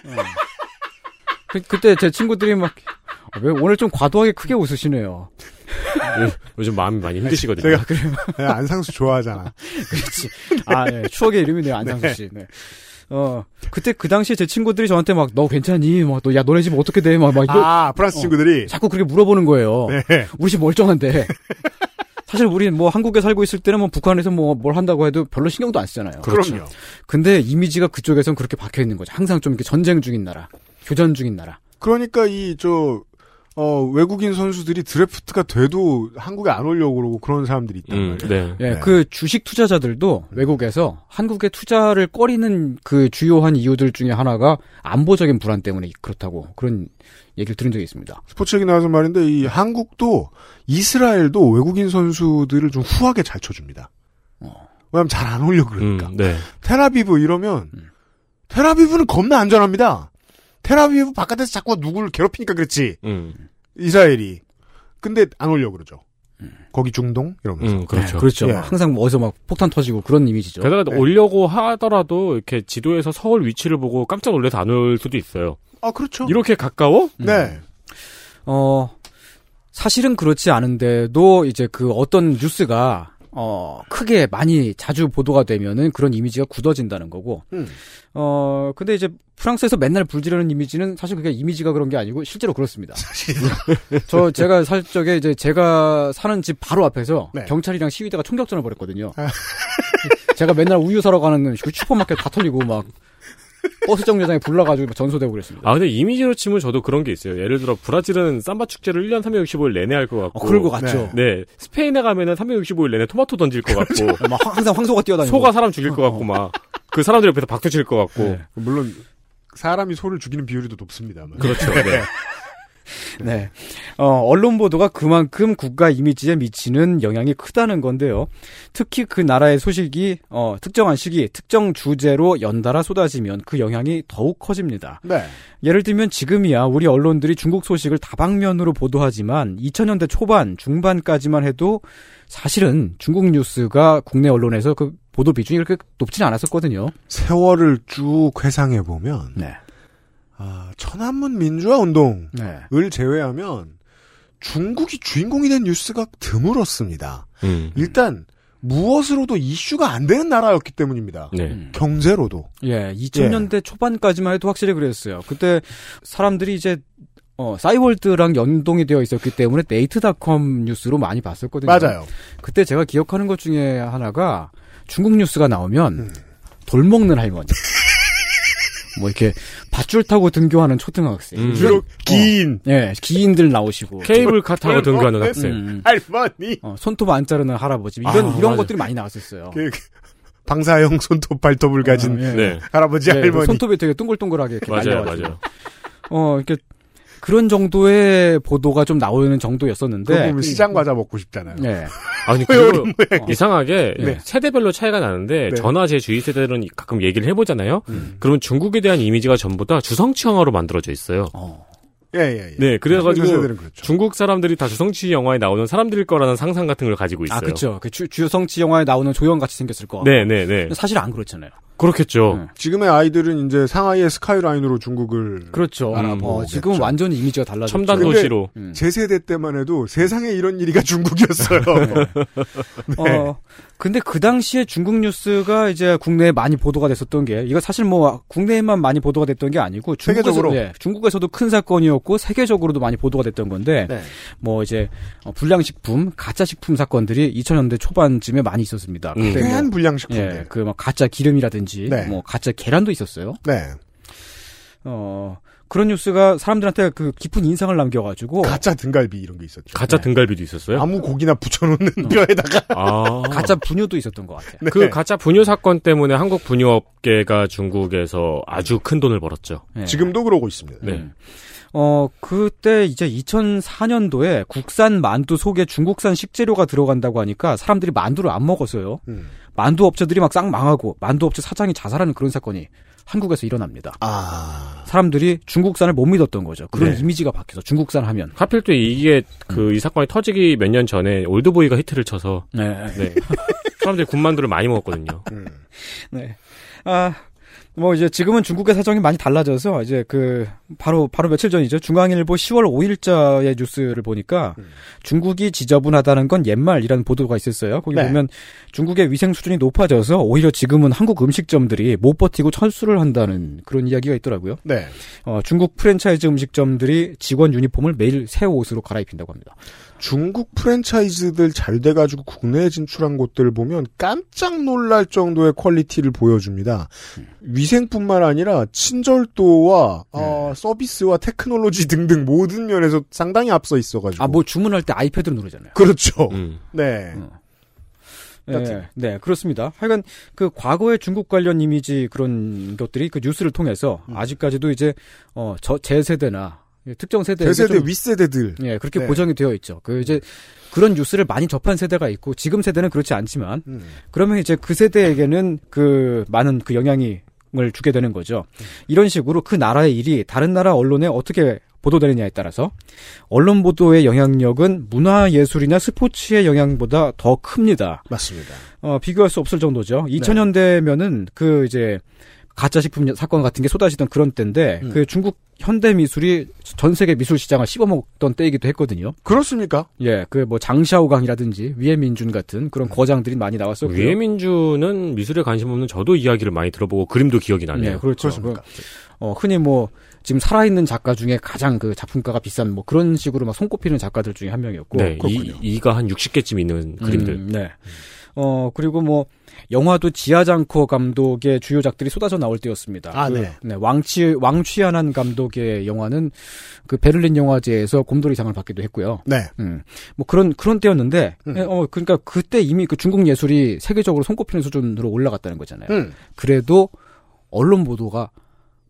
그, 그때 제 친구들이 막, 아, 왜 오늘 좀 과도하게 크게 웃으시네요. 요- 요즘 마음이 많이 힘드시거든요. 제가 네, 안상수 좋아하잖아. 그렇지. 아, 예. 추억의 이름이네요, 안상수 씨. 네. 어, 그때 그 당시에 제 친구들이 저한테 막, 너 괜찮니? 막, 너, 야, 너네 집 어떻게 돼? 막, 막, 아, 프랑스 어. 친구들이. 자꾸 그렇게 물어보는 거예요. 네. 우리 집 멀쩡한데. *laughs* 사실 우리 뭐 한국에 살고 있을 때는 뭐 북한에서 뭐 뭘 한다고 해도 별로 신경도 안 쓰잖아요. 그렇죠. 그럼요. 근데 이미지가 그쪽에선 그렇게 박혀 있는 거죠. 항상 좀 이렇게 전쟁 중인 나라, 교전 중인 나라. 그러니까 이 저 어, 외국인 선수들이 드래프트가 돼도 한국에 안 오려고 그러고 그런 사람들이 있단 음, 말이에요. 네. 예, 그 주식 투자자들도 외국에서 한국에 투자를 꺼리는 그 주요한 이유들 중에 하나가 안보적인 불안 때문에 그렇다고 그런 얘기를 들은 적이 있습니다. 스포츠 얘기 나와서 말인데 이 한국도 이스라엘도 외국인 선수들을 좀 후하게 잘 쳐줍니다. 왜냐면 잘 안 오려고 그러니까. 음, 네. 테라비브 이러면 음. 테라비브는 겁나 안전합니다. 테라비브 바깥에서 자꾸 누구를 괴롭히니까 그렇지. 음. 이스라엘이. 근데 안 오려고 그러죠. 거기 중동 이러면서. 음, 그렇죠. 네, 그렇죠. 예. 항상 뭐 어디서 막 폭탄 터지고 그런 이미지죠. 게다가 네. 오려고 하더라도 이렇게 지도에서 서울 위치를 보고 깜짝 놀라서 안 올 수도 있어요. 아 그렇죠. 이렇게 가까워? 네. 어, 사실은 그렇지 않은데도 이제 그 어떤 뉴스가 어, 크게 많이 자주 보도가 되면은 그런 이미지가 굳어진다는 거고. 음. 어, 근데 이제 프랑스에서 맨날 불지르는 이미지는 사실 그게 이미지가 그런 게 아니고 실제로 그렇습니다. *laughs* *laughs* 저 제가 살 적에 이제 제가 사는 집 바로 앞에서 네. 경찰이랑 시위대가 총격전을 벌였거든요. 제가 맨날 우유 사러 가는 그 슈퍼마켓 다 털리고 막 버스 정류장에 불러가지고 막 전소되고 그랬습니다. 아, 근데 이미지로 치면 저도 그런 게 있어요. 예를 들어, 브라질은 삼바 축제를 1년 365일 내내 할 것 같고. 어, 그럴 것 같죠. 네. 스페인에 가면은 365일 내내 토마토 던질 것 같고. 막 항상 황소가 뛰어다니고. 소가 사람 죽일 것 같고, 막. 그 사람들 옆에서 박수 칠 것 같고. 네. 물론 사람이 소를 죽이는 비율이 더 높습니다만. 그렇죠. 네. *laughs* *laughs* 네. 어, 언론 보도가 그만큼 국가 이미지에 미치는 영향이 크다는 건데요. 특히 그 나라의 소식이 어, 특정한 시기, 특정 주제로 연달아 쏟아지면 그 영향이 더욱 커집니다. 네. 예를 들면 지금이야 우리 언론들이 중국 소식을 다방면으로 보도하지만 2000년대 초반, 중반까지만 해도 사실은 중국 뉴스가 국내 언론에서 그 보도 비중이 그렇게 높지는 않았었거든요. 세월을 쭉 회상해 보면 네. 아, 천안문 민주화 운동을 네. 제외하면 중국이 주인공이 된 뉴스가 드물었습니다. 음. 일단 무엇으로도 이슈가 안 되는 나라였기 때문입니다. 네. 경제로도. 예, 2000년대 초반까지만 해도 확실히 그랬어요. 그때 사람들이 이제 어, 싸이월드랑 연동이 되어 있었기 때문에 네이트닷컴 뉴스로 많이 봤었거든요. 맞아요. 그때 제가 기억하는 것 중에 하나가 중국 뉴스가 나오면 음. 돌 먹는 할머니. *laughs* 뭐 이렇게 밧줄 타고 등교하는 초등학생. 음. 주로 긴 예, 기인들 나오시고. 케이블카 타고 등교하는 네. 학생. 음, 할머니. 어, 손톱 안 자르는 할아버지. 이런, 아, 이런 맞아. 것들이 많이 나왔었어요. 그, 그 방사형 손톱 발톱을 가진 어, 예. 네. 할아버지 예, 할머니. 손톱이 되게 동글동글하게 이렇게 맞아요, 말려가지고. 맞아요. 어, 이렇게 그런 정도의 보도가 좀 나오는 정도였었는데. 보면 시장 과자 먹고 싶잖아요. 네. 아니, 어. *laughs* 이상하게 네. 세대별로 차이가 나는데 네. 저나 제 주위 세대들은 가끔 얘기를 해보잖아요. 음. 그러면 중국에 대한 이미지가 전부 다 주성치 영화로 만들어져 있어요. 어. 예, 예, 예. 네, 그래가지고 그렇죠. 중국 사람들이 다 주성치 영화에 나오는 사람들일 거라는 상상 같은 걸 가지고 있어요. 아, 그쵸. 그 주, 주성치 영화에 나오는 조연 같이 생겼을 거. 네, 네, 네. 사실 안 그렇잖아요. 그렇겠죠. 네. 지금의 아이들은 이제 상하이의 스카이라인으로 중국을 그렇죠. 알아보겠죠. 어, 지금은 완전히 이미지가 달라졌죠. 첨단 도시로. 음. 제 세대 때만 해도 세상에 이런 일이가 중국이었어요. 네. *laughs* 어, 근데 그 당시에 중국 뉴스가 이제 국내에 많이 보도가 됐었던 게, 이거 사실 뭐, 국내에만 많이 보도가 됐던 게 아니고, 중국에서, 세계적으로? 예, 중국에서도 큰 사건이었고, 세계적으로도 많이 보도가 됐던 건데, 네. 뭐 이제, 어, 불량식품, 가짜 식품 사건들이 2000년대 초반쯤에 많이 있었습니다. 음. 그때 뭐, 쾌한 불량식품들. 예, 그막 가짜 기름이라든지, 네. 뭐 가짜 계란도 있었어요. 네. 어, 그런 뉴스가 사람들한테 그 깊은 인상을 남겨가지고, 가짜 등갈비 이런 게 있었죠. 가짜 네. 등갈비도 있었어요? 아무 고기나 붙여놓는 *laughs* 뼈에다가. 아. 가짜 분유도 있었던 것 같아요. 네. 그 가짜 분유 사건 때문에 한국 분유업계가 중국에서 아주 큰 돈을 벌었죠. 예. 지금도 그러고 있습니다. 네. 음. 어, 그때 이제 2004년도에 국산 만두 속에 중국산 식재료가 들어간다고 하니까 사람들이 만두를 안 먹었어요. 음. 만두 업체들이 막 싹 망하고 만두 업체 사장이 자살하는 그런 사건이 한국에서 일어납니다. 아. 사람들이 중국산을 못 믿었던 거죠. 그런 네. 이미지가 바뀌어서 중국산 하면. 하필 또 이게 그이 사건이 터지기 몇 년 전에 올드보이가 히트를 쳐서 네. 네. 사람들이 군만두를 많이 먹었거든요. 음. 네. 아, 뭐 이제 지금은 중국의 사정이 많이 달라져서 이제 그 바로 바로 며칠 전이죠. 중앙일보 10월 5일자의 뉴스를 보니까 음. 중국이 지저분하다는 건 옛말이라는 보도가 있었어요. 거기 네. 보면 중국의 위생 수준이 높아져서 오히려 지금은 한국 음식점들이 못 버티고 철수를 한다는 그런 이야기가 있더라고요. 네. 어, 중국 프랜차이즈 음식점들이 직원 유니폼을 매일 새 옷으로 갈아입힌다고 합니다. 중국 프랜차이즈들 잘 돼가지고 국내에 진출한 곳들 보면 깜짝 놀랄 정도의 quality를 보여줍니다. 위생뿐만 아니라 친절도와 어, 서비스와 테크놀로지 *laughs* 등등 모든 면에서 상당히 앞서 있어가지고. 아, 뭐 주문할 때 아이패드로 누르잖아요. 그렇죠. 음. 네. 네, 네, 그렇습니다. 하여간 그 과거의 중국 관련 이미지 그런 것들이 그 뉴스를 통해서 음. 아직까지도 이제 어, 저, 제 세대나 특정 세대 대세대 윗세대들. 예, 그렇게 네. 고정이 되어 있죠. 그 이제 그런 뉴스를 많이 접한 세대가 있고 지금 세대는 그렇지 않지만 음. 그러면 이제 그 세대에게는 그 많은 그 영향이 을 주게 되는 거죠. 이런 식으로 그 나라의 일이 다른 나라 언론에 어떻게 보도되느냐에 따라서 언론 보도의 영향력은 문화 예술이나 스포츠의 영향보다 더 큽니다. 맞습니다. 어, 비교할 수 없을 정도죠. 네. 2000년대면은 그 이제 가짜 식품 사건 같은 게 쏟아지던 그런 때인데 음. 그 중국 현대 미술이 전 세계 미술 시장을 씹어먹던 때이기도 했거든요. 그렇습니까? 예, 그 뭐 장샤오강이라든지 위에민준 같은 그런 거장들이 많이 나왔었고요. 위에민주는 미술에 관심 없는 저도 이야기를 많이 들어보고 그림도 기억이 나네요. 네, 그렇죠. 그렇습니까? 그, 어, 흔히 뭐 지금 살아있는 작가 중에 가장 그 작품가가 비싼 뭐 그런 식으로 막 손꼽히는 작가들 중에 한 명이었고. 네, 이, 그렇군요. 이가 한 60개쯤 있는 그림들. 음, 네. 어, 그리고 뭐, 영화도 지하장코 감독의 주요작들이 쏟아져 나올 때였습니다. 아, 그, 네. 왕치, 왕취한한 감독의 영화는 그 베를린 영화제에서 곰돌이상을 받기도 했고요. 네. 음, 뭐 그런, 그런 때였는데, 음. 예, 어, 그러니까 그때 이미 그 중국 예술이 세계적으로 손꼽히는 수준으로 올라갔다는 거잖아요. 음. 그래도 언론 보도가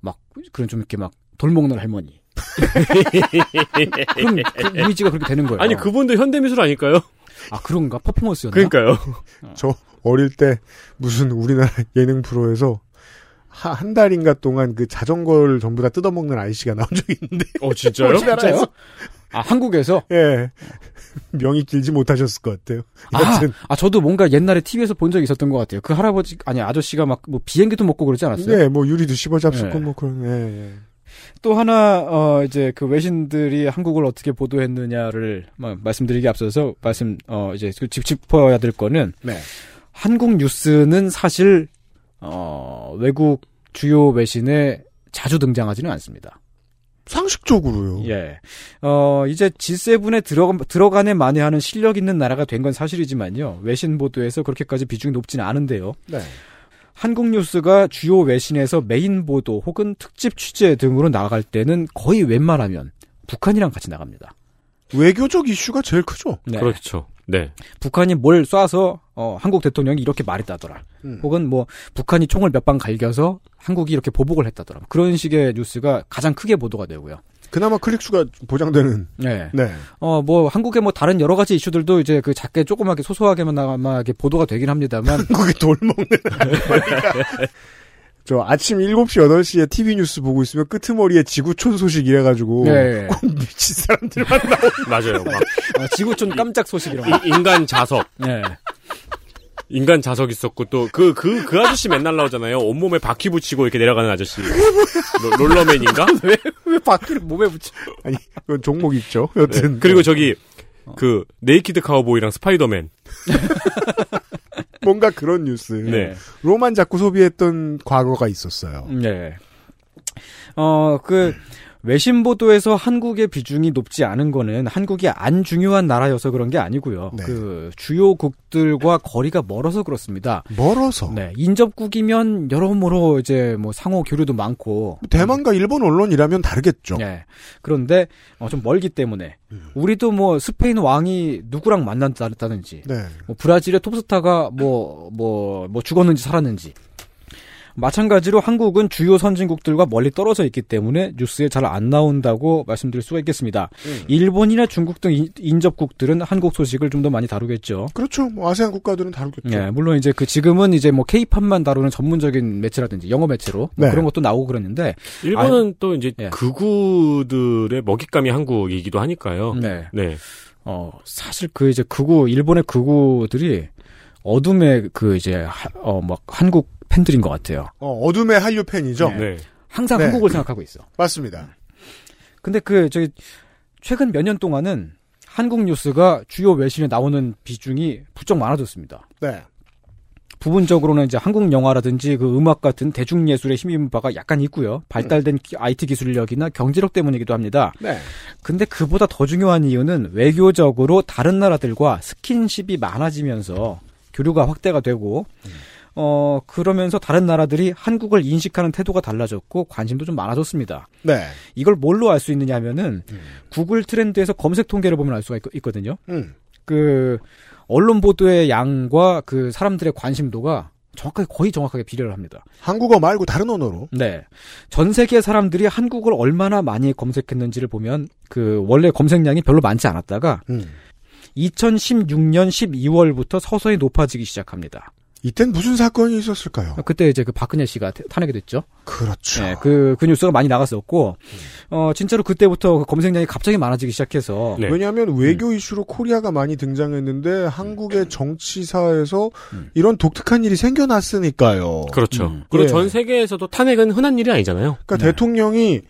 막, 그런 좀 이렇게 막 돌먹는 할머니. *laughs* 그럼 그 이미지가 그렇게 되는 거예요. 아니 그분도 현대미술 아닐까요? 아, 그런가? 퍼포먼스였나? 그러니까요. 저 어릴 때 무슨 우리나라 예능 프로에서 하- 한 달인가 동안 그 자전거를 전부 다 뜯어먹는 아이씨가 나온 적이 있는데. 어 진짜요? 우리나라에서 아, 한국에서? 예. 명이 길지 못하셨을 것 같아요. 아, 여튼 아, 저도 뭔가 옛날에 TV에서 본 적이 있었던 것 같아요. 그 할아버지, 아니, 아저씨가 막, 뭐, 비행기도 먹고 그러지 않았어요? 네, 뭐 유리도 씹어 잡수고 네. 뭐 그런. 예, 예. 또 하나, 어, 이제 그 외신들이 한국을 어떻게 보도했느냐를 막 말씀드리기 앞서서 말씀, 어, 이제 그 짚- 짚어야 될 거는, 네. 한국 뉴스는 사실, 어, 외국 주요 외신에 자주 등장하지는 않습니다. 상식적으로요. 예. 어, 이제 G7에 들어가, 들어가네 만에하는 실력 있는 나라가 된 건 사실이지만요. 외신 보도에서 그렇게까지 비중이 높지는 않은데요. 네. 한국 뉴스가 주요 외신에서 메인 보도 혹은 특집 취재 등으로 나갈 때는 거의 웬만하면 북한이랑 같이 나갑니다. 외교적 이슈가 제일 크죠. 네. 그렇죠. 네. 북한이 뭘 쏴서 어, 한국 대통령이 이렇게 말했다더라. 음. 혹은 뭐 북한이 총을 몇 방 갈겨서 한국이 이렇게 보복을 했다더라. 그런 식의 뉴스가 가장 크게 보도가 되고요. 그나마 클릭수가 보장되는. 네. 네. 어, 뭐, 한국의 뭐, 다른 여러 가지 이슈들도 이제 그 작게 조그맣게 소소하게만 아마 이렇게 보도가 되긴 합니다만. *laughs* 한국에 돌 먹는. *laughs* 저 아침 7시, 8시에 TV 뉴스 보고 있으면 끄트머리에 지구촌 소식 이래가지고. 네. 꼭 미친 사람들만 나오는. 맞아요. 막 어, 지구촌 깜짝 소식 이런 거. 이- 인간 자석. 네. 인간 자석 있었고 또그그 그 아저씨 맨날 나오잖아요. 온몸에 바퀴 붙이고 이렇게 내려가는 아저씨. 로- 롤러맨인가? *laughs* 왜, 왜 바퀴를 몸에 붙여? 아니, 그건 종목 있죠. 네. 여튼. 그리고 저기 그 naked 카우보이랑 스파이더맨. *laughs* 뭔가 그런 뉴스. 네. 로만 자꾸 소비했던 과거가 있었어요. 네. 어, 그, 외신 보도에서 한국의 비중이 높지 않은 거는 한국이 안 중요한 나라여서 그런 게 아니고요. 네. 그 주요국들과 거리가 멀어서 그렇습니다. 멀어서. 네, 인접국이면 여러모로 이제 뭐 상호 교류도 많고 대만과 일본 언론이라면 다르겠죠. 네. 그런데 어, 좀 멀기 때문에 음. 우리도 뭐 스페인 왕이 누구랑 만났다든지 네. 뭐 브라질의 톱스타가 뭐 뭐뭐 죽었는지 살았는지 마찬가지로 한국은 주요 선진국들과 멀리 떨어져 있기 때문에 뉴스에 잘 안 나온다고 말씀드릴 수가 있겠습니다. 음. 일본이나 중국 등 인- 인접국들은 한국 소식을 좀 더 많이 다루겠죠. 그렇죠. 뭐 아세안 국가들은 다르겠죠. 예, 물론 이제 그 지금은 이제 뭐 케이팝만 다루는 전문적인 매체라든지 영어 매체로 뭐 네. 그런 것도 나오고 그랬는데 일본은 또 이제 예. 극우들의 먹잇감이 한국이기도 하니까요. 네. 네. 어, 사실 그 이제 극우, 일본의 극우들이 어둠의 그 이제, 하- 어, 막 한국 팬들인 것 같아요. 어, 둠의 한류 팬이죠. 네. 항상 네. 한국을 생각하고 있어. *laughs* 맞습니다. 근데 그 저기 최근 몇 년 동안은 한국 뉴스가 주요 외신에 나오는 비중이 부쩍 많아졌습니다. 네. 부분적으로는 이제 한국 영화라든지 그 음악 같은 대중 예술에 힘입은 바가 약간 있고요. 발달된 기- IT 기술력이나 경제력 때문이기도 합니다. 네. 근데 그보다 더 중요한 이유는 외교적으로 다른 나라들과 스킨십이 많아지면서 교류가 확대가 되고 어 그러면서 다른 나라들이 한국을 인식하는 태도가 달라졌고 관심도 좀 많아졌습니다. 네. 이걸 뭘로 알 수 있느냐 하면은 구글 트렌드에서 검색 통계를 보면 알 수가 있, 거든요 음. 그 언론 보도의 양과 그 사람들의 관심도가 정확하게 거의 정확하게 비례를 합니다. 한국어 말고 다른 언어로. 네. 전 세계 사람들이 한국을 얼마나 많이 검색했는지를 보면 그 원래 검색량이 별로 많지 않았다가 음. 2016년 12월부터 서서히 높아지기 시작합니다. 이땐 무슨 사건이 있었을까요? 그때 이제 그 박근혜 씨가 태- 탄핵이 됐죠. 그렇죠. 네, 그, 그 뉴스가 많이 나갔었고, 어, 진짜로 그때부터 그 검색량이 갑자기 많아지기 시작해서. 네. 왜냐하면 외교 이슈로 코리아가 많이 등장했는데 한국의 정치사에서 이런 독특한 일이 생겨났으니까요. 그렇죠. 음. 그리고 예. 전 세계에서도 탄핵은 흔한 일이 아니잖아요. 그러니까 대통령이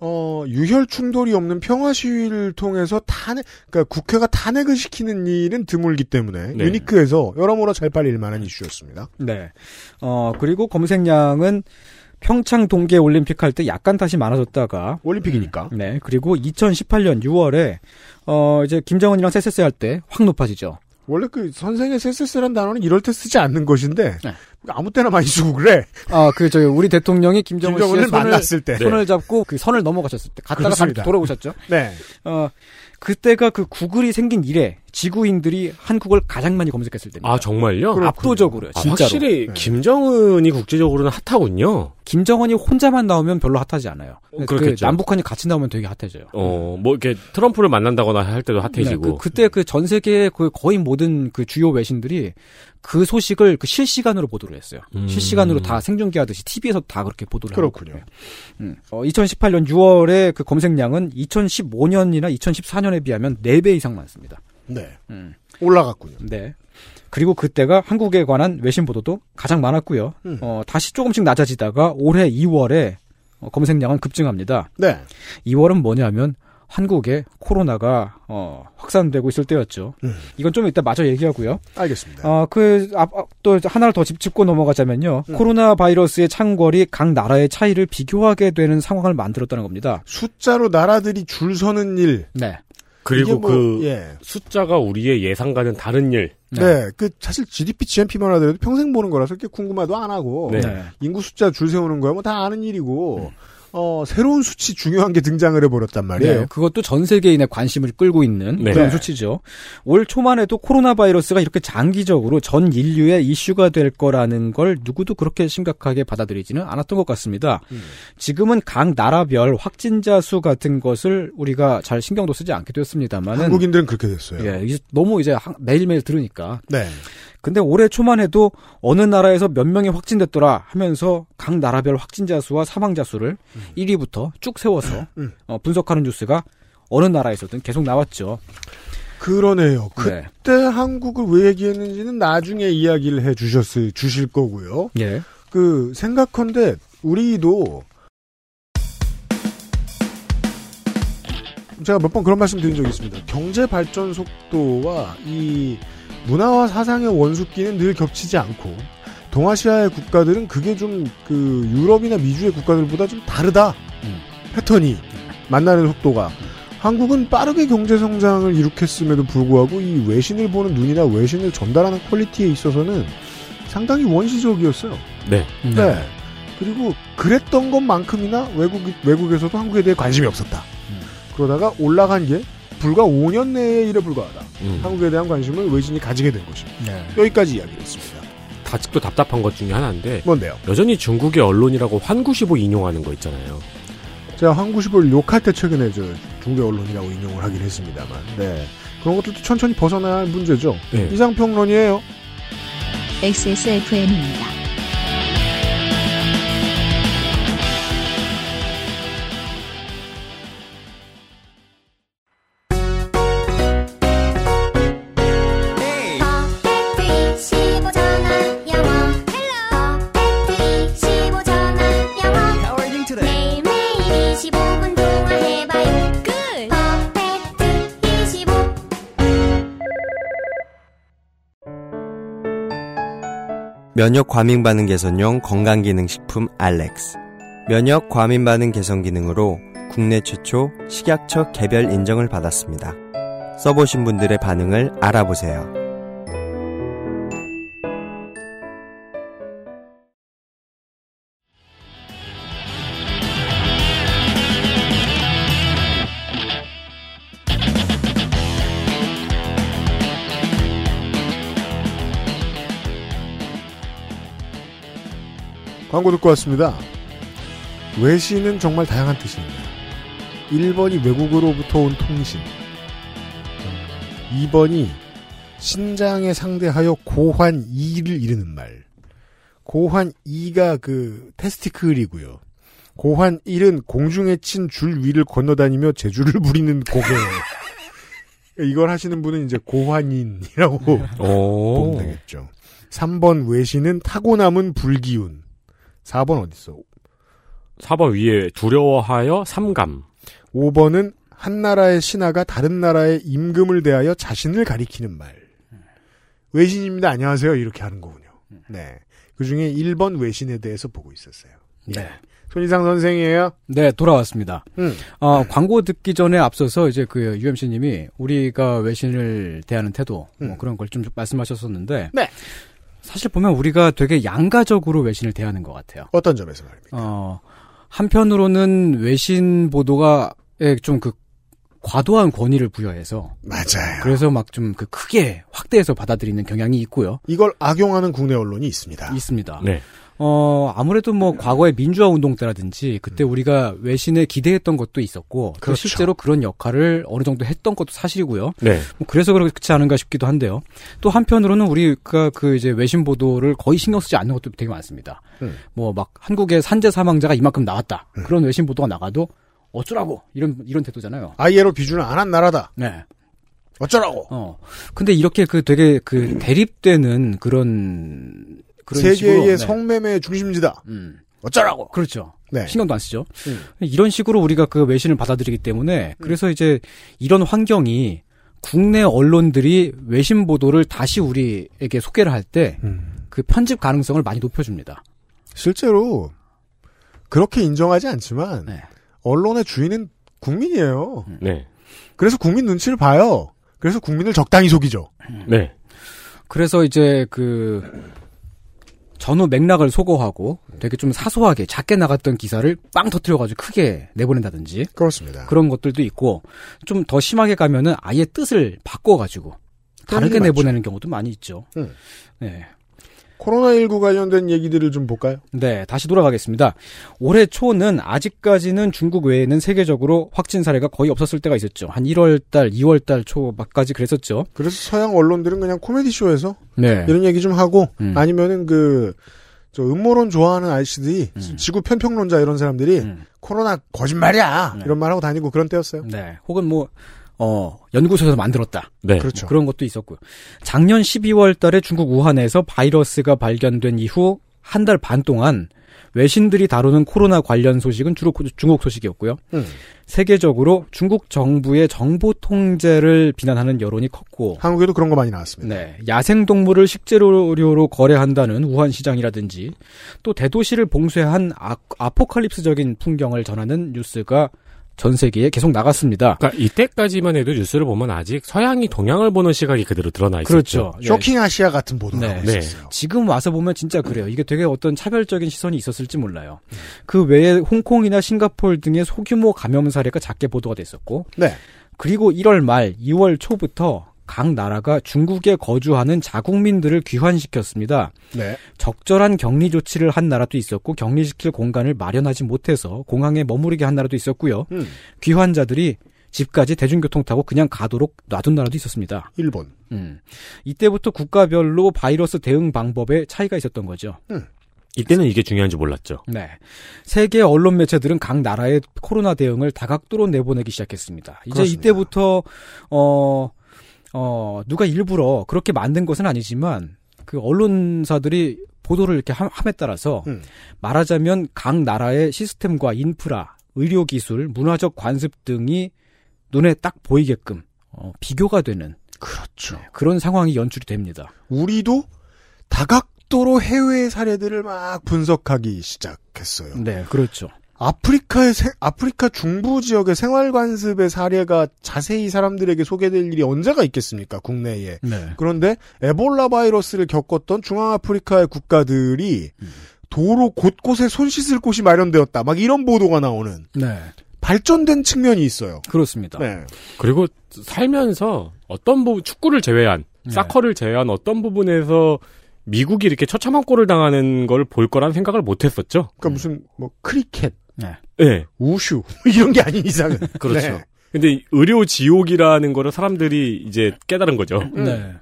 어, 유혈 충돌이 없는 평화 시위를 통해서 탄핵, 그러니까 국회가 탄핵을 시키는 일은 드물기 때문에 네. 유니크해서 여러모로 잘 팔릴 만한 이슈였습니다. 네. 어, 그리고 검색량은 평창 동계 올림픽 할 때 약간 다시 많아졌다가 올림픽이니까. 네. 그리고 2018년 6월에 어 이제 김정은이랑 쎄쎄쎄 할 때 확 높아지죠. 원래 그 선생의 쎄쎄쎄란 단어는 이럴 때 쓰지 않는 것인데 네. 아무 때나 많이 쓰고 그래. 아, 그 저희 우리 대통령이 김정은 손을 만났을 때. 손을 잡고 그 선을 넘어가셨을 때 갔다가 돌아오셨죠. 네. 어 그때가 그 구글이 생긴 이래 지구인들이 한국을 가장 많이 검색했을 때입니다. 아 정말요? 압도적으로요, 아, 진짜로. 확실히 김정은이 국제적으로는 핫하군요. 김정은이 혼자만 나오면 별로 핫하지 않아요. 그 그렇겠죠. 남북한이 같이 나오면 되게 핫해져요. 어, 뭐 이렇게 트럼프를 만난다거나 할 때도 핫해지고. 네, 그, 그때 그 전 세계 그 거의 모든 그 주요 외신들이 그 소식을 그 실시간으로 보도를 했어요. 음. 실시간으로 다 생중계하듯이 TV에서 다 그렇게 보도를 그렇군요. 음. 어, 2018년 6월에 그 검색량은 2015년이나 2014년에 비하면 4배 이상 많습니다. 네. 음. 올라갔군요. 네. 그리고 그때가 한국에 관한 외신 보도도 가장 많았고요. 음. 어, 다시 조금씩 낮아지다가 올해 2월에 어, 검색량은 급증합니다. 네. 2월은 뭐냐면 한국에 코로나가 어, 확산되고 있을 때였죠. 음. 이건 좀 이따 마저 얘기하고요. 알겠습니다. 어, 그, 앞, 앞, 또 하나를 더 짚, 짚고 넘어가자면요. 음. 코로나 바이러스의 창궐이 각 나라의 차이를 비교하게 되는 상황을 만들었다는 겁니다. 숫자로 나라들이 줄 서는 일. 네. 그리고 뭐, 그 예. 숫자가 우리의 예상과는 다른 일. 네. 그 사실 GDP GNP만 하더라도 평생 보는 거라서 그렇게 궁금하도 안 하고 네. 네. 인구 숫자 줄 세우는 거야 뭐 다 아는 일이고 어 새로운 수치 중요한 게 등장을 해버렸단 말이에요. 네, 그것도 전 세계인의 관심을 끌고 있는 네. 그런 네. 수치죠. 올 초만 해도 코로나 바이러스가 이렇게 장기적으로 전 인류의 이슈가 될 거라는 걸 누구도 그렇게 심각하게 받아들이지는 않았던 것 같습니다. 음. 지금은 각 나라별 확진자 수 같은 것을 우리가 잘 신경도 쓰지 않게 되었습니다만은 한국인들은 그렇게 됐어요. 예, 이제 너무 이제 하- 매일매일 들으니까. 네. 근데 올해 초만 해도 어느 나라에서 몇 명이 확진됐더라 하면서 각 나라별 확진자 수와 사망자 수를 1위부터 쭉 세워서 음. 어, 분석하는 뉴스가 어느 나라에서든 계속 나왔죠. 그러네요. 네. 그때 한국을 왜 얘기했는지는 나중에 이야기를 해 주셨을 주실 거고요. 예. 그 생각컨대 우리도 제가 몇 번 그런 말씀 드린 적이 있습니다. 경제 발전 속도와 이 문화와 사상의 원숙기는 늘 겹치지 않고 동아시아의 국가들은 그게 좀 그 유럽이나 미주의 국가들보다 좀 다르다. 음. 패턴이 만나는 속도가 한국은 빠르게 경제 성장을 이룩했음에도 불구하고 이 외신을 보는 눈이나 외신을 전달하는 quality에 있어서는 상당히 원시적이었어요. 네. 네. 그리고 그랬던 것만큼이나 외국 외국에서도 한국에 대해 관심이 없었다. 그러다가 올라간 게 불과 5년 내에 일에 불과하다. 음. 한국에 대한 관심을 외신이 가지게 된 것입니다. 네. 여기까지 이야기를 했습니다. 아직도 답답한 것 중에 하나인데 뭔데요? 여전히 중국의 언론이라고 환구시보 인용하는 거 있잖아요. 제가 한구시볼 욕할 때 최근에 저 중국 언론이라고 인용을 하긴 했습니다만, 네 그런 것들도 천천히 벗어나야 할 문제죠. 네. 이상평론이에요. XSFM입니다. 면역 과민 반응 개선용 건강 기능 식품 알렉스. 면역 과민 반응 개선 기능으로 국내 최초 식약처 개별 인정을 받았습니다. 써보신 분들의 반응을 알아보세요. 광고 듣고 왔습니다. 외신은 정말 다양한 뜻입니다. 1번이 외국으로부터 온 통신. 2번이 신장에 상대하여 고환 2를 이르는 말. 고환 2가 그 테스티클이고요. 고환 1은 공중에 친 줄 위를 건너다니며 제주를 부리는 고개. *laughs* 이걸 하시는 분은 이제 고환인이라고 보면 되겠죠. 3번 외신은 타고 남은 불기운. 4번 어딨어? 4번 위에 두려워하여 삼감. 5번은 한 나라의 신하가 다른 나라의 임금을 대하여 자신을 가리키는 말. 외신입니다. 안녕하세요. 이렇게 하는 거군요. 네. 그 중에 1번 외신에 대해서 보고 있었어요. 네. 손희상 선생이에요. 네, 돌아왔습니다. 음. 어, 광고 듣기 전에 앞서서 이제 그 UMC님이 우리가 외신을 대하는 태도 뭐 그런 걸 좀 말씀하셨었는데 네. 사실 보면 우리가 되게 양가적으로 외신을 대하는 것 같아요. 어떤 점에서 말입니까? 어, 한편으로는 외신 보도가 좀그 과도한 권위를 부여해서 맞아요. 그래서 막 좀 그 크게 확대해서 받아들이는 경향이 있고요. 이걸 악용하는 국내 언론이 있습니다. 있습니다. 네. 어, 아무래도 뭐 과거의 민주화 운동 때라든지 그때 우리가 외신에 기대했던 것도 있었고 또 그렇죠. 실제로 그런 역할을 어느 정도 했던 것도 사실이고요. 네. 뭐 그래서 그렇지 않은가 싶기도 한데요. 또 한편으로는 우리가 그 이제 외신 보도를 거의 신경 쓰지 않는 것도 되게 많습니다. 음. 뭐막 한국의 산재 사망자가 이만큼 나왔다. 그런 외신 보도가 나가도 어쩌라고 이런 이런 태도잖아요. 아이에로 비준을 안 한 나라다. 네. 어쩌라고. 어. 근데 이렇게 그 되게 그 대립되는 그런 그런 식으로, 세계의 네. 성매매 중심지다. 음. 어쩌라고. 그렇죠. 네. 신경도 안 쓰죠. 음. 이런 식으로 우리가 그 외신을 받아들이기 때문에 그래서 이제 이런 환경이 국내 언론들이 외신 보도를 다시 우리에게 소개를 할 때그 음. 편집 가능성을 많이 높여줍니다. 실제로 그렇게 인정하지 않지만 네. 언론의 주인은 국민이에요. 네. 그래서 국민 눈치를 봐요. 그래서 국민을 적당히 속이죠. 네. 그래서 이제 그 전후 맥락을 소거하고 되게 좀 사소하게 작게 나갔던 기사를 빵 터트려가지고 크게 내보낸다든지 그렇습니다. 그런 것들도 있고 좀 더 심하게 가면은 아예 뜻을 바꿔가지고 다르게 내보내는 경우도 많이 있죠. 음. 네. 코로나19 관련된 얘기들을 좀 볼까요? 네, 다시 돌아가겠습니다. 올해 초는 아직까지는 중국 외에는 세계적으로 확진 사례가 거의 없었을 때가 있었죠. 한 1월 달, 2월 달 초까지 그랬었죠. 그래서 서양 언론들은 그냥 코미디 쇼에서 네. 이런 얘기 좀 하고 음. 아니면은 그 저 음모론 좋아하는 아저씨들이 지구 편평론자 이런 사람들이 음. 코로나 거짓말이야 이런 말 하고 다니고 그런 때였어요. 네. 혹은 뭐, 어, 연구소에서 만들었다. 네. 그렇죠. 뭐 그런 것도 있었고요. 작년 12월 달에 중국 우한에서 바이러스가 발견된 이후 한 달 반 동안 외신들이 다루는 코로나 관련 소식은 주로 중국 소식이었고요. 음. 세계적으로 중국 정부의 정보 통제를 비난하는 여론이 컸고 한국에도 그런 거 많이 나왔습니다. 네, 야생 동물을 식재료로 거래한다는 우한 시장이라든지 또 대도시를 봉쇄한 아, 아포칼립스적인 풍경을 전하는 뉴스가 전 세계에 계속 나갔습니다. 그러니까 이때까지만 해도 뉴스를 보면 아직 서양이 동양을 보는 시각이 그대로 드러나 있었죠. 그렇죠. 예. 쇼킹 아시아 같은 보도가 네. 네. 있었어요. 지금 와서 보면 진짜 그래요. 이게 되게 어떤 차별적인 시선이 있었을지 몰라요. 그 외에 홍콩이나 싱가폴 등의 소규모 감염 사례가 작게 보도가 됐었고, 네. 그리고 1월 말, 2월 초부터 각 나라가 중국에 거주하는 자국민들을 귀환시켰습니다. 네. 적절한 격리 조치를 한 나라도 있었고 격리시킬 공간을 마련하지 못해서 공항에 머무르게 한 나라도 있었고요. 음. 귀환자들이 집까지 대중교통 타고 그냥 가도록 놔둔 나라도 있었습니다. 일본. 음. 이때부터 국가별로 바이러스 대응 방법에 차이가 있었던 거죠. 이때는 이게 중요한지 몰랐죠. 네. 세계 언론 매체들은 각 나라의 코로나 대응을 다각도로 내보내기 시작했습니다. 이제 그렇습니다. 이때부터 어, 어, 누가 일부러 그렇게 만든 것은 아니지만 그 언론사들이 보도를 이렇게 함- 함에 따라서 음. 말하자면 각 나라의 시스템과 인프라, 의료 기술, 문화적 관습 등이 눈에 딱 보이게끔 어, 비교가 되는 그렇죠. 그런 상황이 연출이 됩니다. 우리도 다각도 고속도로 해외 사례들을 막 분석하기 시작했어요. 네, 그렇죠. 아프리카의 세- 아프리카 중부 지역의 생활 관습의 사례가 자세히 사람들에게 소개될 일이 언제가 있겠습니까? 국내에. 네. 그런데 에볼라 바이러스를 겪었던 중앙아프리카의 국가들이 도로 곳곳에 손 씻을 곳이 마련되었다. 막 이런 보도가 나오는 네. 발전된 측면이 있어요. 그렇습니다. 네. 그리고 살면서 어떤 부분 축구를 제외한 네. 사커를 제외한 어떤 부분에서 미국이 이렇게 처참한 꼴을 당하는 걸 볼 거란 생각을 못 했었죠. 그러니까 무슨 뭐 크리켓, 네. 네. 우슈 *laughs* 이런 게 아닌 이상은 *laughs* 그렇죠. 네. 근데 이 의료 지옥이라는 거를 사람들이 이제 깨달은 거죠. 네.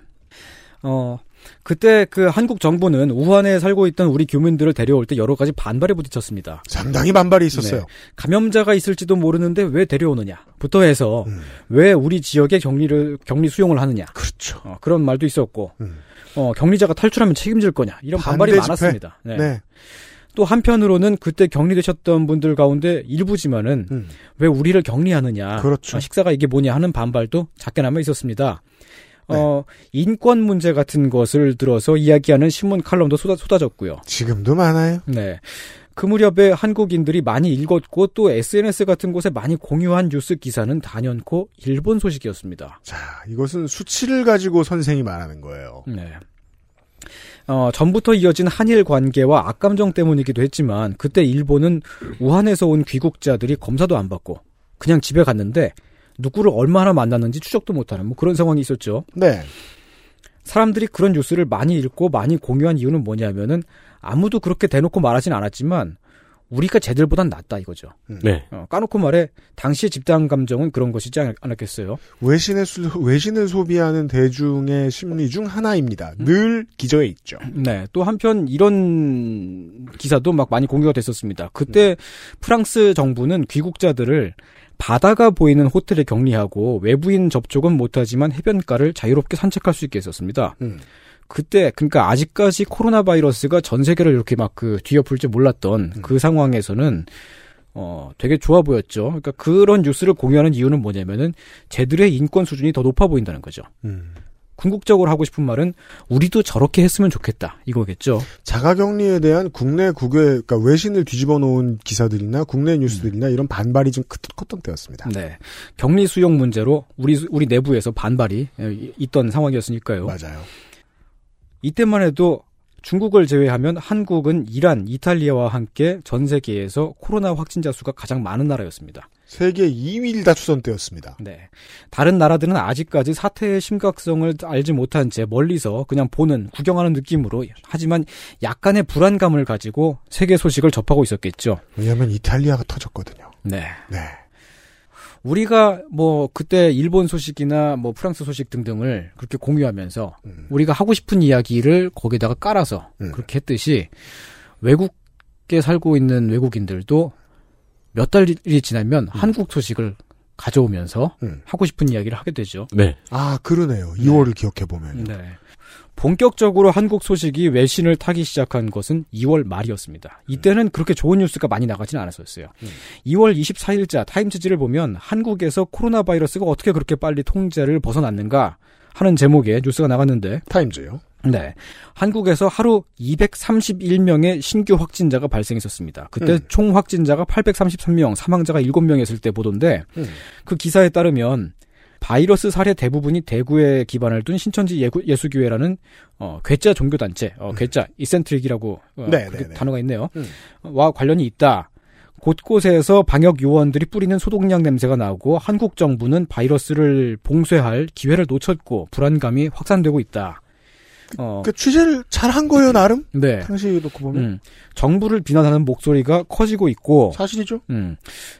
어, 그때 그 한국 정부는 우한에 살고 있던 우리 교민들을 데려올 때 여러 가지 반발에 부딪혔습니다. 상당히 반발이 있었어요. 네. 감염자가 있을지도 모르는데 왜 데려오느냐?부터 해서 음. 왜 우리 지역에 격리를 격리 수용을 하느냐? 그렇죠. 어, 그런 말도 있었고, 음. 어, 격리자가 탈출하면 책임질 거냐? 이런 반발이 집회? 많았습니다. 네. 네. 또 한편으로는 그때 격리되셨던 분들 가운데 일부지만은 음. 왜 우리를 격리하느냐? 그렇죠. 어, 식사가 이게 뭐냐 하는 반발도 작게나마 있었습니다. 네. 어, 인권 문제 같은 것을 들어서 이야기하는 신문 칼럼도 쏟아, 쏟아졌고요. 지금도 많아요. 네. 그 무렵에 한국인들이 많이 읽었고 또 SNS 같은 곳에 많이 공유한 뉴스 기사는 단연코 일본 소식이었습니다. 자, 이것은 수치를 가지고 선생이 말하는 거예요. 네. 어, 전부터 이어진 한일 관계와 악감정 때문이기도 했지만 그때 일본은 우한에서 온 귀국자들이 검사도 안 받고 그냥 집에 갔는데 누구를 얼마나 만났는지 추적도 못하는 뭐 그런 상황이 있었죠. 네. 사람들이 그런 뉴스를 많이 읽고 많이 공유한 이유는 뭐냐면은 아무도 그렇게 대놓고 말하진 않았지만 우리가 쟤들보단 낫다 이거죠. 네. 어, 까놓고 말해 당시의 집단 감정은 그런 것이지 않- 않았겠어요. 외신의 수, 외신을 소비하는 대중의 심리 중 하나입니다. 늘 기저에 있죠. 네. 또 한편 이런 기사도 막 많이 공유가 됐었습니다. 그때 프랑스 정부는 귀국자들을 바다가 보이는 호텔에 격리하고 외부인 접촉은 못하지만 해변가를 자유롭게 산책할 수 있게 했었습니다. 음. 그때 그러니까 아직까지 코로나 바이러스가 전 세계를 이렇게 막 그 뒤엎을 줄 몰랐던 그 상황에서는 어 되게 좋아 보였죠. 그러니까 그런 뉴스를 공유하는 이유는 뭐냐면은 쟤들의 인권 수준이 더 높아 보인다는 거죠. 음. 궁극적으로 하고 싶은 말은 우리도 저렇게 했으면 좋겠다 이거겠죠. 자가격리에 대한 국내 국외, 그러니까 외신을 뒤집어 놓은 기사들이나 국내 뉴스들이나 이런 반발이 좀 크- 컸던 때였습니다. 네. 격리 수용 문제로 우리 우리 내부에서 반발이 에, 있던 상황이었으니까요. 맞아요. 이때만 해도 중국을 제외하면 한국은 이란, 이탈리아와 함께 전 세계에서 코로나 확진자 수가 가장 많은 나라였습니다. 세계 2위를 다투던 때였습니다. 네. 다른 나라들은 아직까지 사태의 심각성을 알지 못한 채 멀리서 그냥 보는, 구경하는 느낌으로 하지만 약간의 불안감을 가지고 세계 소식을 접하고 있었겠죠. 왜냐하면 이탈리아가 터졌거든요. 네. 네. 우리가 뭐 그때 일본 소식이나 뭐 프랑스 소식 등등을 그렇게 공유하면서 우리가 하고 싶은 이야기를 거기다가 깔아서 음. 그렇게 했듯이 외국에 살고 있는 외국인들도 몇 달이 지나면 한국 소식을 가져오면서 음. 하고 싶은 이야기를 하게 되죠. 네. 아, 그러네요. 2월을 기억해 보면. 네. 본격적으로 한국 소식이 외신을 타기 시작한 것은 2월 말이었습니다. 이때는 그렇게 좋은 뉴스가 많이 나가진 않았었어요. 2월 24일자 타임즈지를 보면 한국에서 코로나 바이러스가 어떻게 그렇게 빨리 통제를 벗어났는가 하는 제목의 뉴스가 나갔는데 타임즈요. 네. 한국에서 하루 231명의 신규 확진자가 발생했었습니다. 그때 음. 총 확진자가 833명, 사망자가 7명이었을 때 보던데 음. 그 기사에 따르면 바이러스 사례 대부분이 대구에 기반을 둔 신천지 예수교회라는 어, 괴짜 종교단체, 어, 괴짜 이센트릭이라고 어, 음. 네, 네, 네. 단어가 있네요. 음. 와 관련이 있다. 곳곳에서 방역 요원들이 뿌리는 소독약 냄새가 나고 한국 정부는 바이러스를 봉쇄할 기회를 놓쳤고 불안감이 확산되고 있다. 어, 그 취재를 잘 한 거예요, 나름? 네. 당시 놓고 보면. 음, 정부를 비난하는 목소리가 커지고 있고 사실이죠? 음,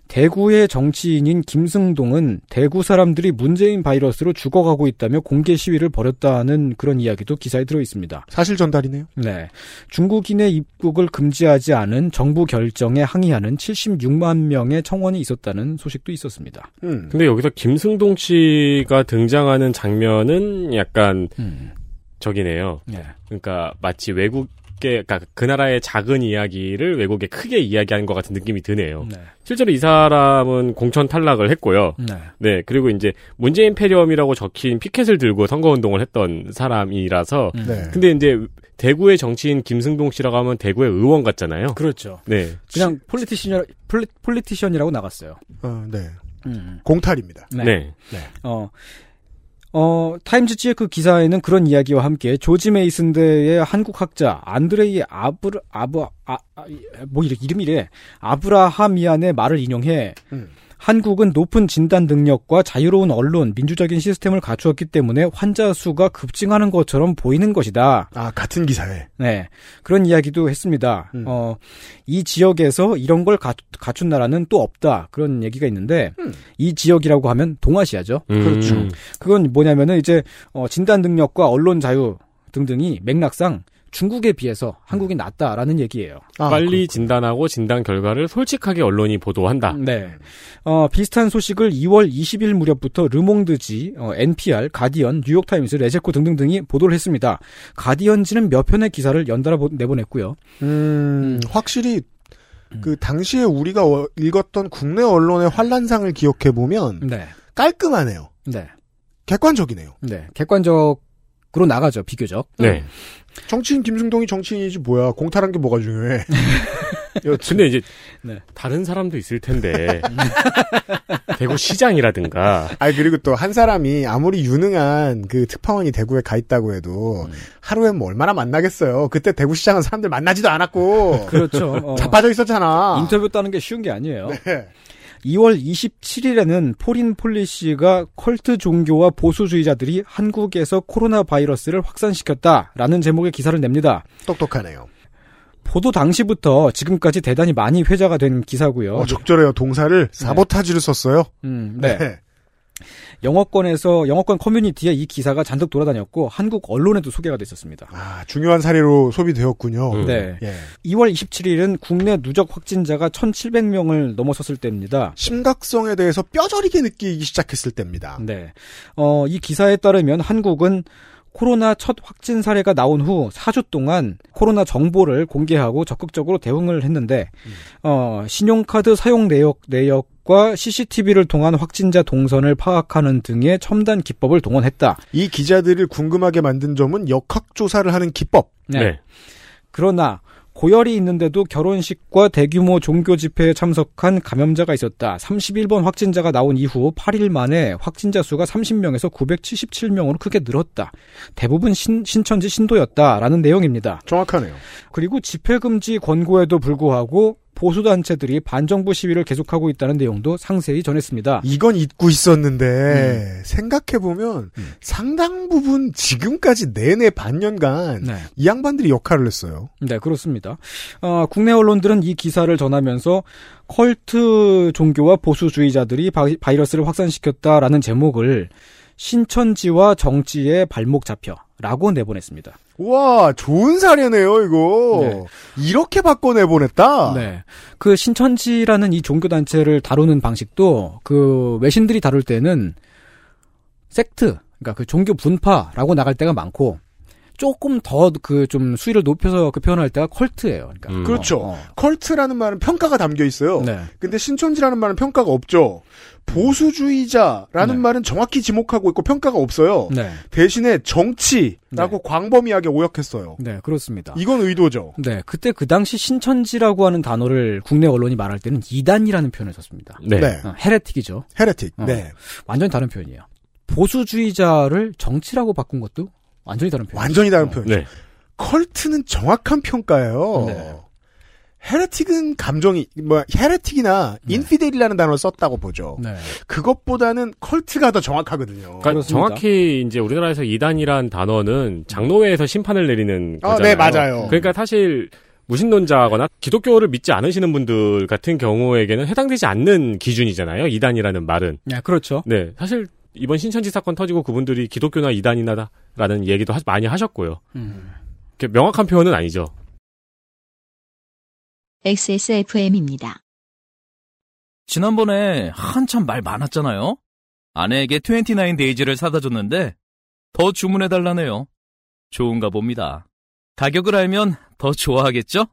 대구의 정치인인 김승동은 대구 사람들이 문재인 바이러스로 죽어가고 있다며 공개 시위를 벌였다는 그런 이야기도 기사에 들어 있습니다. 사실 전달이네요. 네. 중국인의 입국을 금지하지 않은 정부 결정에 항의하는 76만 명의 청원이 있었다는 소식도 있었습니다. 음. 근데 여기서 김승동 씨가 등장하는 장면은 약간 음. 저기네요. 네. 그러니까 마치 외국의 그러니까 그 나라의 작은 이야기를 외국에 크게 이야기하는 것 같은 느낌이 드네요. 네. 실제로 이 사람은 공천 탈락을 했고요. 네. 네, 그리고 이제 문재인 폐렴이라고 적힌 피켓을 들고 선거 운동을 했던 사람이라서 음. 네. 근데 이제 대구의 정치인 김승동 씨라고 하면 대구의 의원 같잖아요. 그렇죠. 네. 그냥 politician poli, politician이라고 나갔어요. 어, 네. 음. 공탈입니다. 네. 네. 어, 어, 타임즈지의 그 기사에는 그런 이야기와 함께 조지 메이슨 대의 한국 학자 안드레이 아브르 아브 아, 아, 뭐 이래 이름이래 아브라하미안의 말을 인용해 음. 한국은 높은 진단 능력과 자유로운 언론, 민주적인 시스템을 갖추었기 때문에 환자 수가 급증하는 것처럼 보이는 것이다. 아, 같은 기사에. 네. 그런 이야기도 했습니다. 음. 어, 이 지역에서 이런 걸 가, 갖춘 나라는 또 없다. 그런 얘기가 있는데, 음. 이 지역이라고 하면 동아시아죠. 음. 그렇죠. 그건 뭐냐면은 이제, 어, 진단 능력과 언론 자유 등등이 맥락상 중국에 비해서 한국이 낫다라는 얘기예요. 아, 빨리 진단하고 진단 결과를 솔직하게 언론이 보도한다. 네. 어, 비슷한 소식을 2월 20일 무렵부터 르몽드지, 어, NPR, 가디언, 뉴욕타임스, 레제코 등등등이 보도를 했습니다. 가디언지는 몇 편의 기사를 연달아 보- 내보냈고요. 음, 확실히 그 당시에 우리가 어- 읽었던 국내 언론의 환란상을 기억해 보면 네. 깔끔하네요. 네. 객관적이네요. 네. 객관적 으로 나가죠, 비교적. 네. 정치인 김승동이 정치인이지 뭐야. 공탈한 게 뭐가 중요해. *laughs* 근데 이제 네. 다른 사람도 있을 텐데 *laughs* 대구 시장이라든가 아니 그리고 또 한 사람이 아무리 유능한 그 특파원이 대구에 가 있다고 해도 하루에 뭐 얼마나 만나겠어요. 그때 대구 시장은 사람들 만나지도 않았고 그렇죠. 어, 자빠져 있었잖아. 인터뷰 따는 게 쉬운 게 아니에요. 네. 2월 27일에는 Foreign Policy가 cult 종교와 보수주의자들이 한국에서 코로나 바이러스를 확산시켰다라는 제목의 기사를 냅니다. 똑똑하네요. 보도 당시부터 지금까지 대단히 많이 회자가 된 기사고요. 어, 적절해요. 동사를 sabotage를 썼어요. 음, 네. 영어권에서 영어권 커뮤니티에 이 기사가 잔뜩 돌아다녔고 한국 언론에도 소개가 됐었습니다. 아, 중요한 사례로 소비되었군요. 음. 네. 예. 2월 27일은 국내 누적 확진자가 1,700명을 넘어섰을 때입니다. 심각성에 대해서 뼈저리게 느끼기 시작했을 때입니다. 네. 어, 이 기사에 따르면 한국은 코로나 첫 확진 사례가 나온 후 4주 동안 코로나 정보를 공개하고 적극적으로 대응을 했는데, 어, 신용카드 사용 내역, 내역 과 CCTV를 통한 확진자 동선을 파악하는 등의 첨단 기법을 동원했다. 이 기자들을 궁금하게 만든 점은 역학조사를 하는 기법. 네. 그러나 고열이 있는데도 결혼식과 대규모 종교 집회에 참석한 감염자가 있었다. 31번 확진자가 나온 이후 8일 만에 확진자 수가 30명에서 977명으로 크게 늘었다. 대부분 신, 신천지 신도였다라는 내용입니다. 정확하네요. 그리고 집회 금지 권고에도 불구하고 보수단체들이 반정부 시위를 계속하고 있다는 내용도 상세히 전했습니다. 이건 잊고 있었는데 음. 생각해보면 상당 부분 지금까지 내내 반년간 네. 이 양반들이 역할을 했어요. 네, 그렇습니다. 어, 국내 언론들은 이 기사를 전하면서 컬트 종교와 보수주의자들이 바이, 바이러스를 확산시켰다라는 제목을 신천지와 정치에 발목 잡혀 라고 내보냈습니다. 와 좋은 사례네요 이거. 네. 이렇게 바꿔 내보냈다. 네. 그 신천지라는 이 종교단체를 다루는 방식도 그 외신들이 다룰 때는 sect, 그러니까 그 종교 분파라고 나갈 때가 많고 조금 더 그 좀 수위를 높여서 그 표현할 때가 cult예요. 그러니까. 음. 그렇죠. 어, 어. cult라는 말은 평가가 담겨 있어요. 네. 근데 신천지라는 말은 평가가 없죠. 보수주의자라는 네. 말은 정확히 지목하고 있고 평가가 없어요. 네. 대신에 정치라고 광범위하게 오역했어요. 네, 그렇습니다. 이건 의도죠. 네, 그때 그 당시 신천지라고 하는 단어를 국내 언론이 말할 때는 이단이라는 표현을 썼습니다. 네. 네. 어, heretic이죠. heretic. 어. 네. 완전히 다른 표현이에요. 보수주의자를 정치라고 바꾼 것도 완전히 다른 표현. 완전히 다른 표현이죠. 네. 컬트는 정확한 평가예요. 네. 헤레틱은 감정이 뭐 헤레틱이나 인피델이라는 단어를 썼다고 보죠. 네. 그것보다는 컬트가 더 정확하거든요. 그러니까 그렇습니다. 정확히 이제 우리나라에서 이단이란 단어는 장로회에서 심판을 내리는 아, 거잖아요. 네, 맞아요. 그러니까 사실 무신론자거나 기독교를 믿지 않으시는 분들 같은 경우에게는 해당되지 않는 기준이잖아요. 이단이라는 말은. 네, 그렇죠. 네, 사실 이번 신천지 사건 터지고 그분들이 기독교나 이단이나라는 얘기도 하- 많이 하셨고요. 음. 이렇게 명확한 표현은 아니죠. XSFM입니다. 지난번에 한참 말 많았잖아요. 아내에게 29 데이즈를 사다 줬는데 더 주문해 달라네요. 좋은가 봅니다. 가격을 알면 더 좋아하겠죠?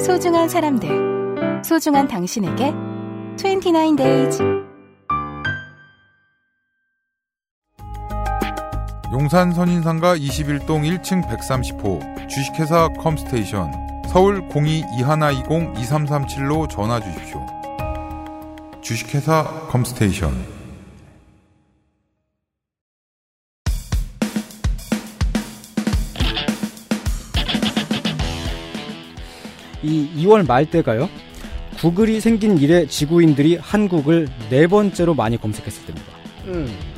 소중한 사람들, 소중한 당신에게 29days 용산 선인상가 21동 1층 130호 주식회사 컴스테이션 서울 02-2120-2337로 전화 주십시오. 주식회사 컴스테이션 이 2월 말 때가요. 구글이 생긴 이래 지구인들이 한국을 네 번째로 많이 검색했을 때입니다. 음.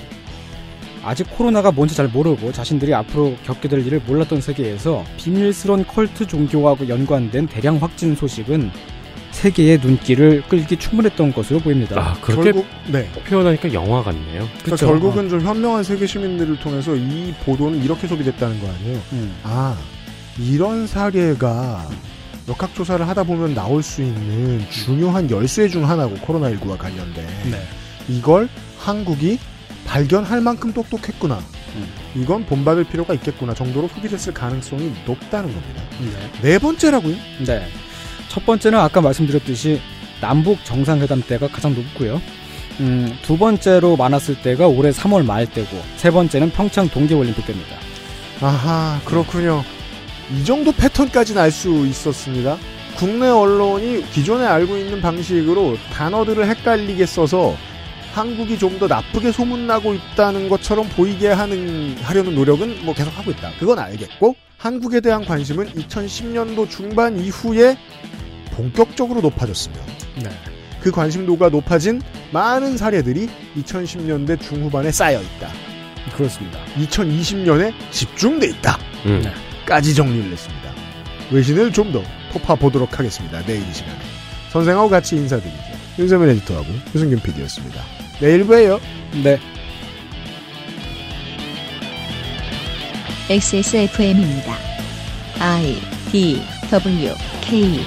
아직 코로나가 뭔지 잘 모르고 자신들이 앞으로 겪게 될 일을 몰랐던 세계에서 비밀스런 컬트 종교와 연관된 대량 확진 소식은 세계의 눈길을 끌기 충분했던 것으로 보입니다. 아, 그렇게 결국, 네. 표현하니까 영화 같네요. 그러니까 결국은 좀 현명한 세계 시민들을 통해서 이 보도는 이렇게 소비됐다는 거 아니에요? 음. 아, 이런 사례가 역학조사를 하다 보면 나올 수 있는 중요한 열쇠 중 하나고 코로나19와 관련된 네. 이걸 한국이 발견할 만큼 똑똑했구나. 이건 본받을 필요가 있겠구나 정도로 소비됐을 가능성이 높다는 겁니다. 네. 네 번째라고요? 네. 첫 번째는 아까 말씀드렸듯이 남북 정상회담 때가 가장 높고요. 음, 두 번째로 많았을 때가 올해 3월 말 때고, 세 번째는 평창 동계올림픽 때입니다. 아하, 그렇군요. 이 정도 패턴까지는 알 수 있었습니다. 국내 언론이 기존에 알고 있는 방식으로 단어들을 헷갈리게 써서 한국이 좀 더 나쁘게 소문나고 있다는 것처럼 보이게 하는 하려는 노력은 뭐 계속 하고 있다. 그건 알겠고 한국에 대한 관심은 2010년도 중반 이후에 본격적으로 높아졌으며 네. 그 관심도가 높아진 많은 사례들이 2010년대 중후반에 쌓여 있다. 그렇습니다. 2020년에 집중돼 있다. 음. 네. 까지 정리를 했습니다. 외신을 좀 더 토파 보도록 하겠습니다. 내일 이 시간에. 선생하고 같이 인사드리죠. 윤세민 에디터하고 유승균 PD였습니다. 내일 봬요. 네. XSFM입니다. I D W K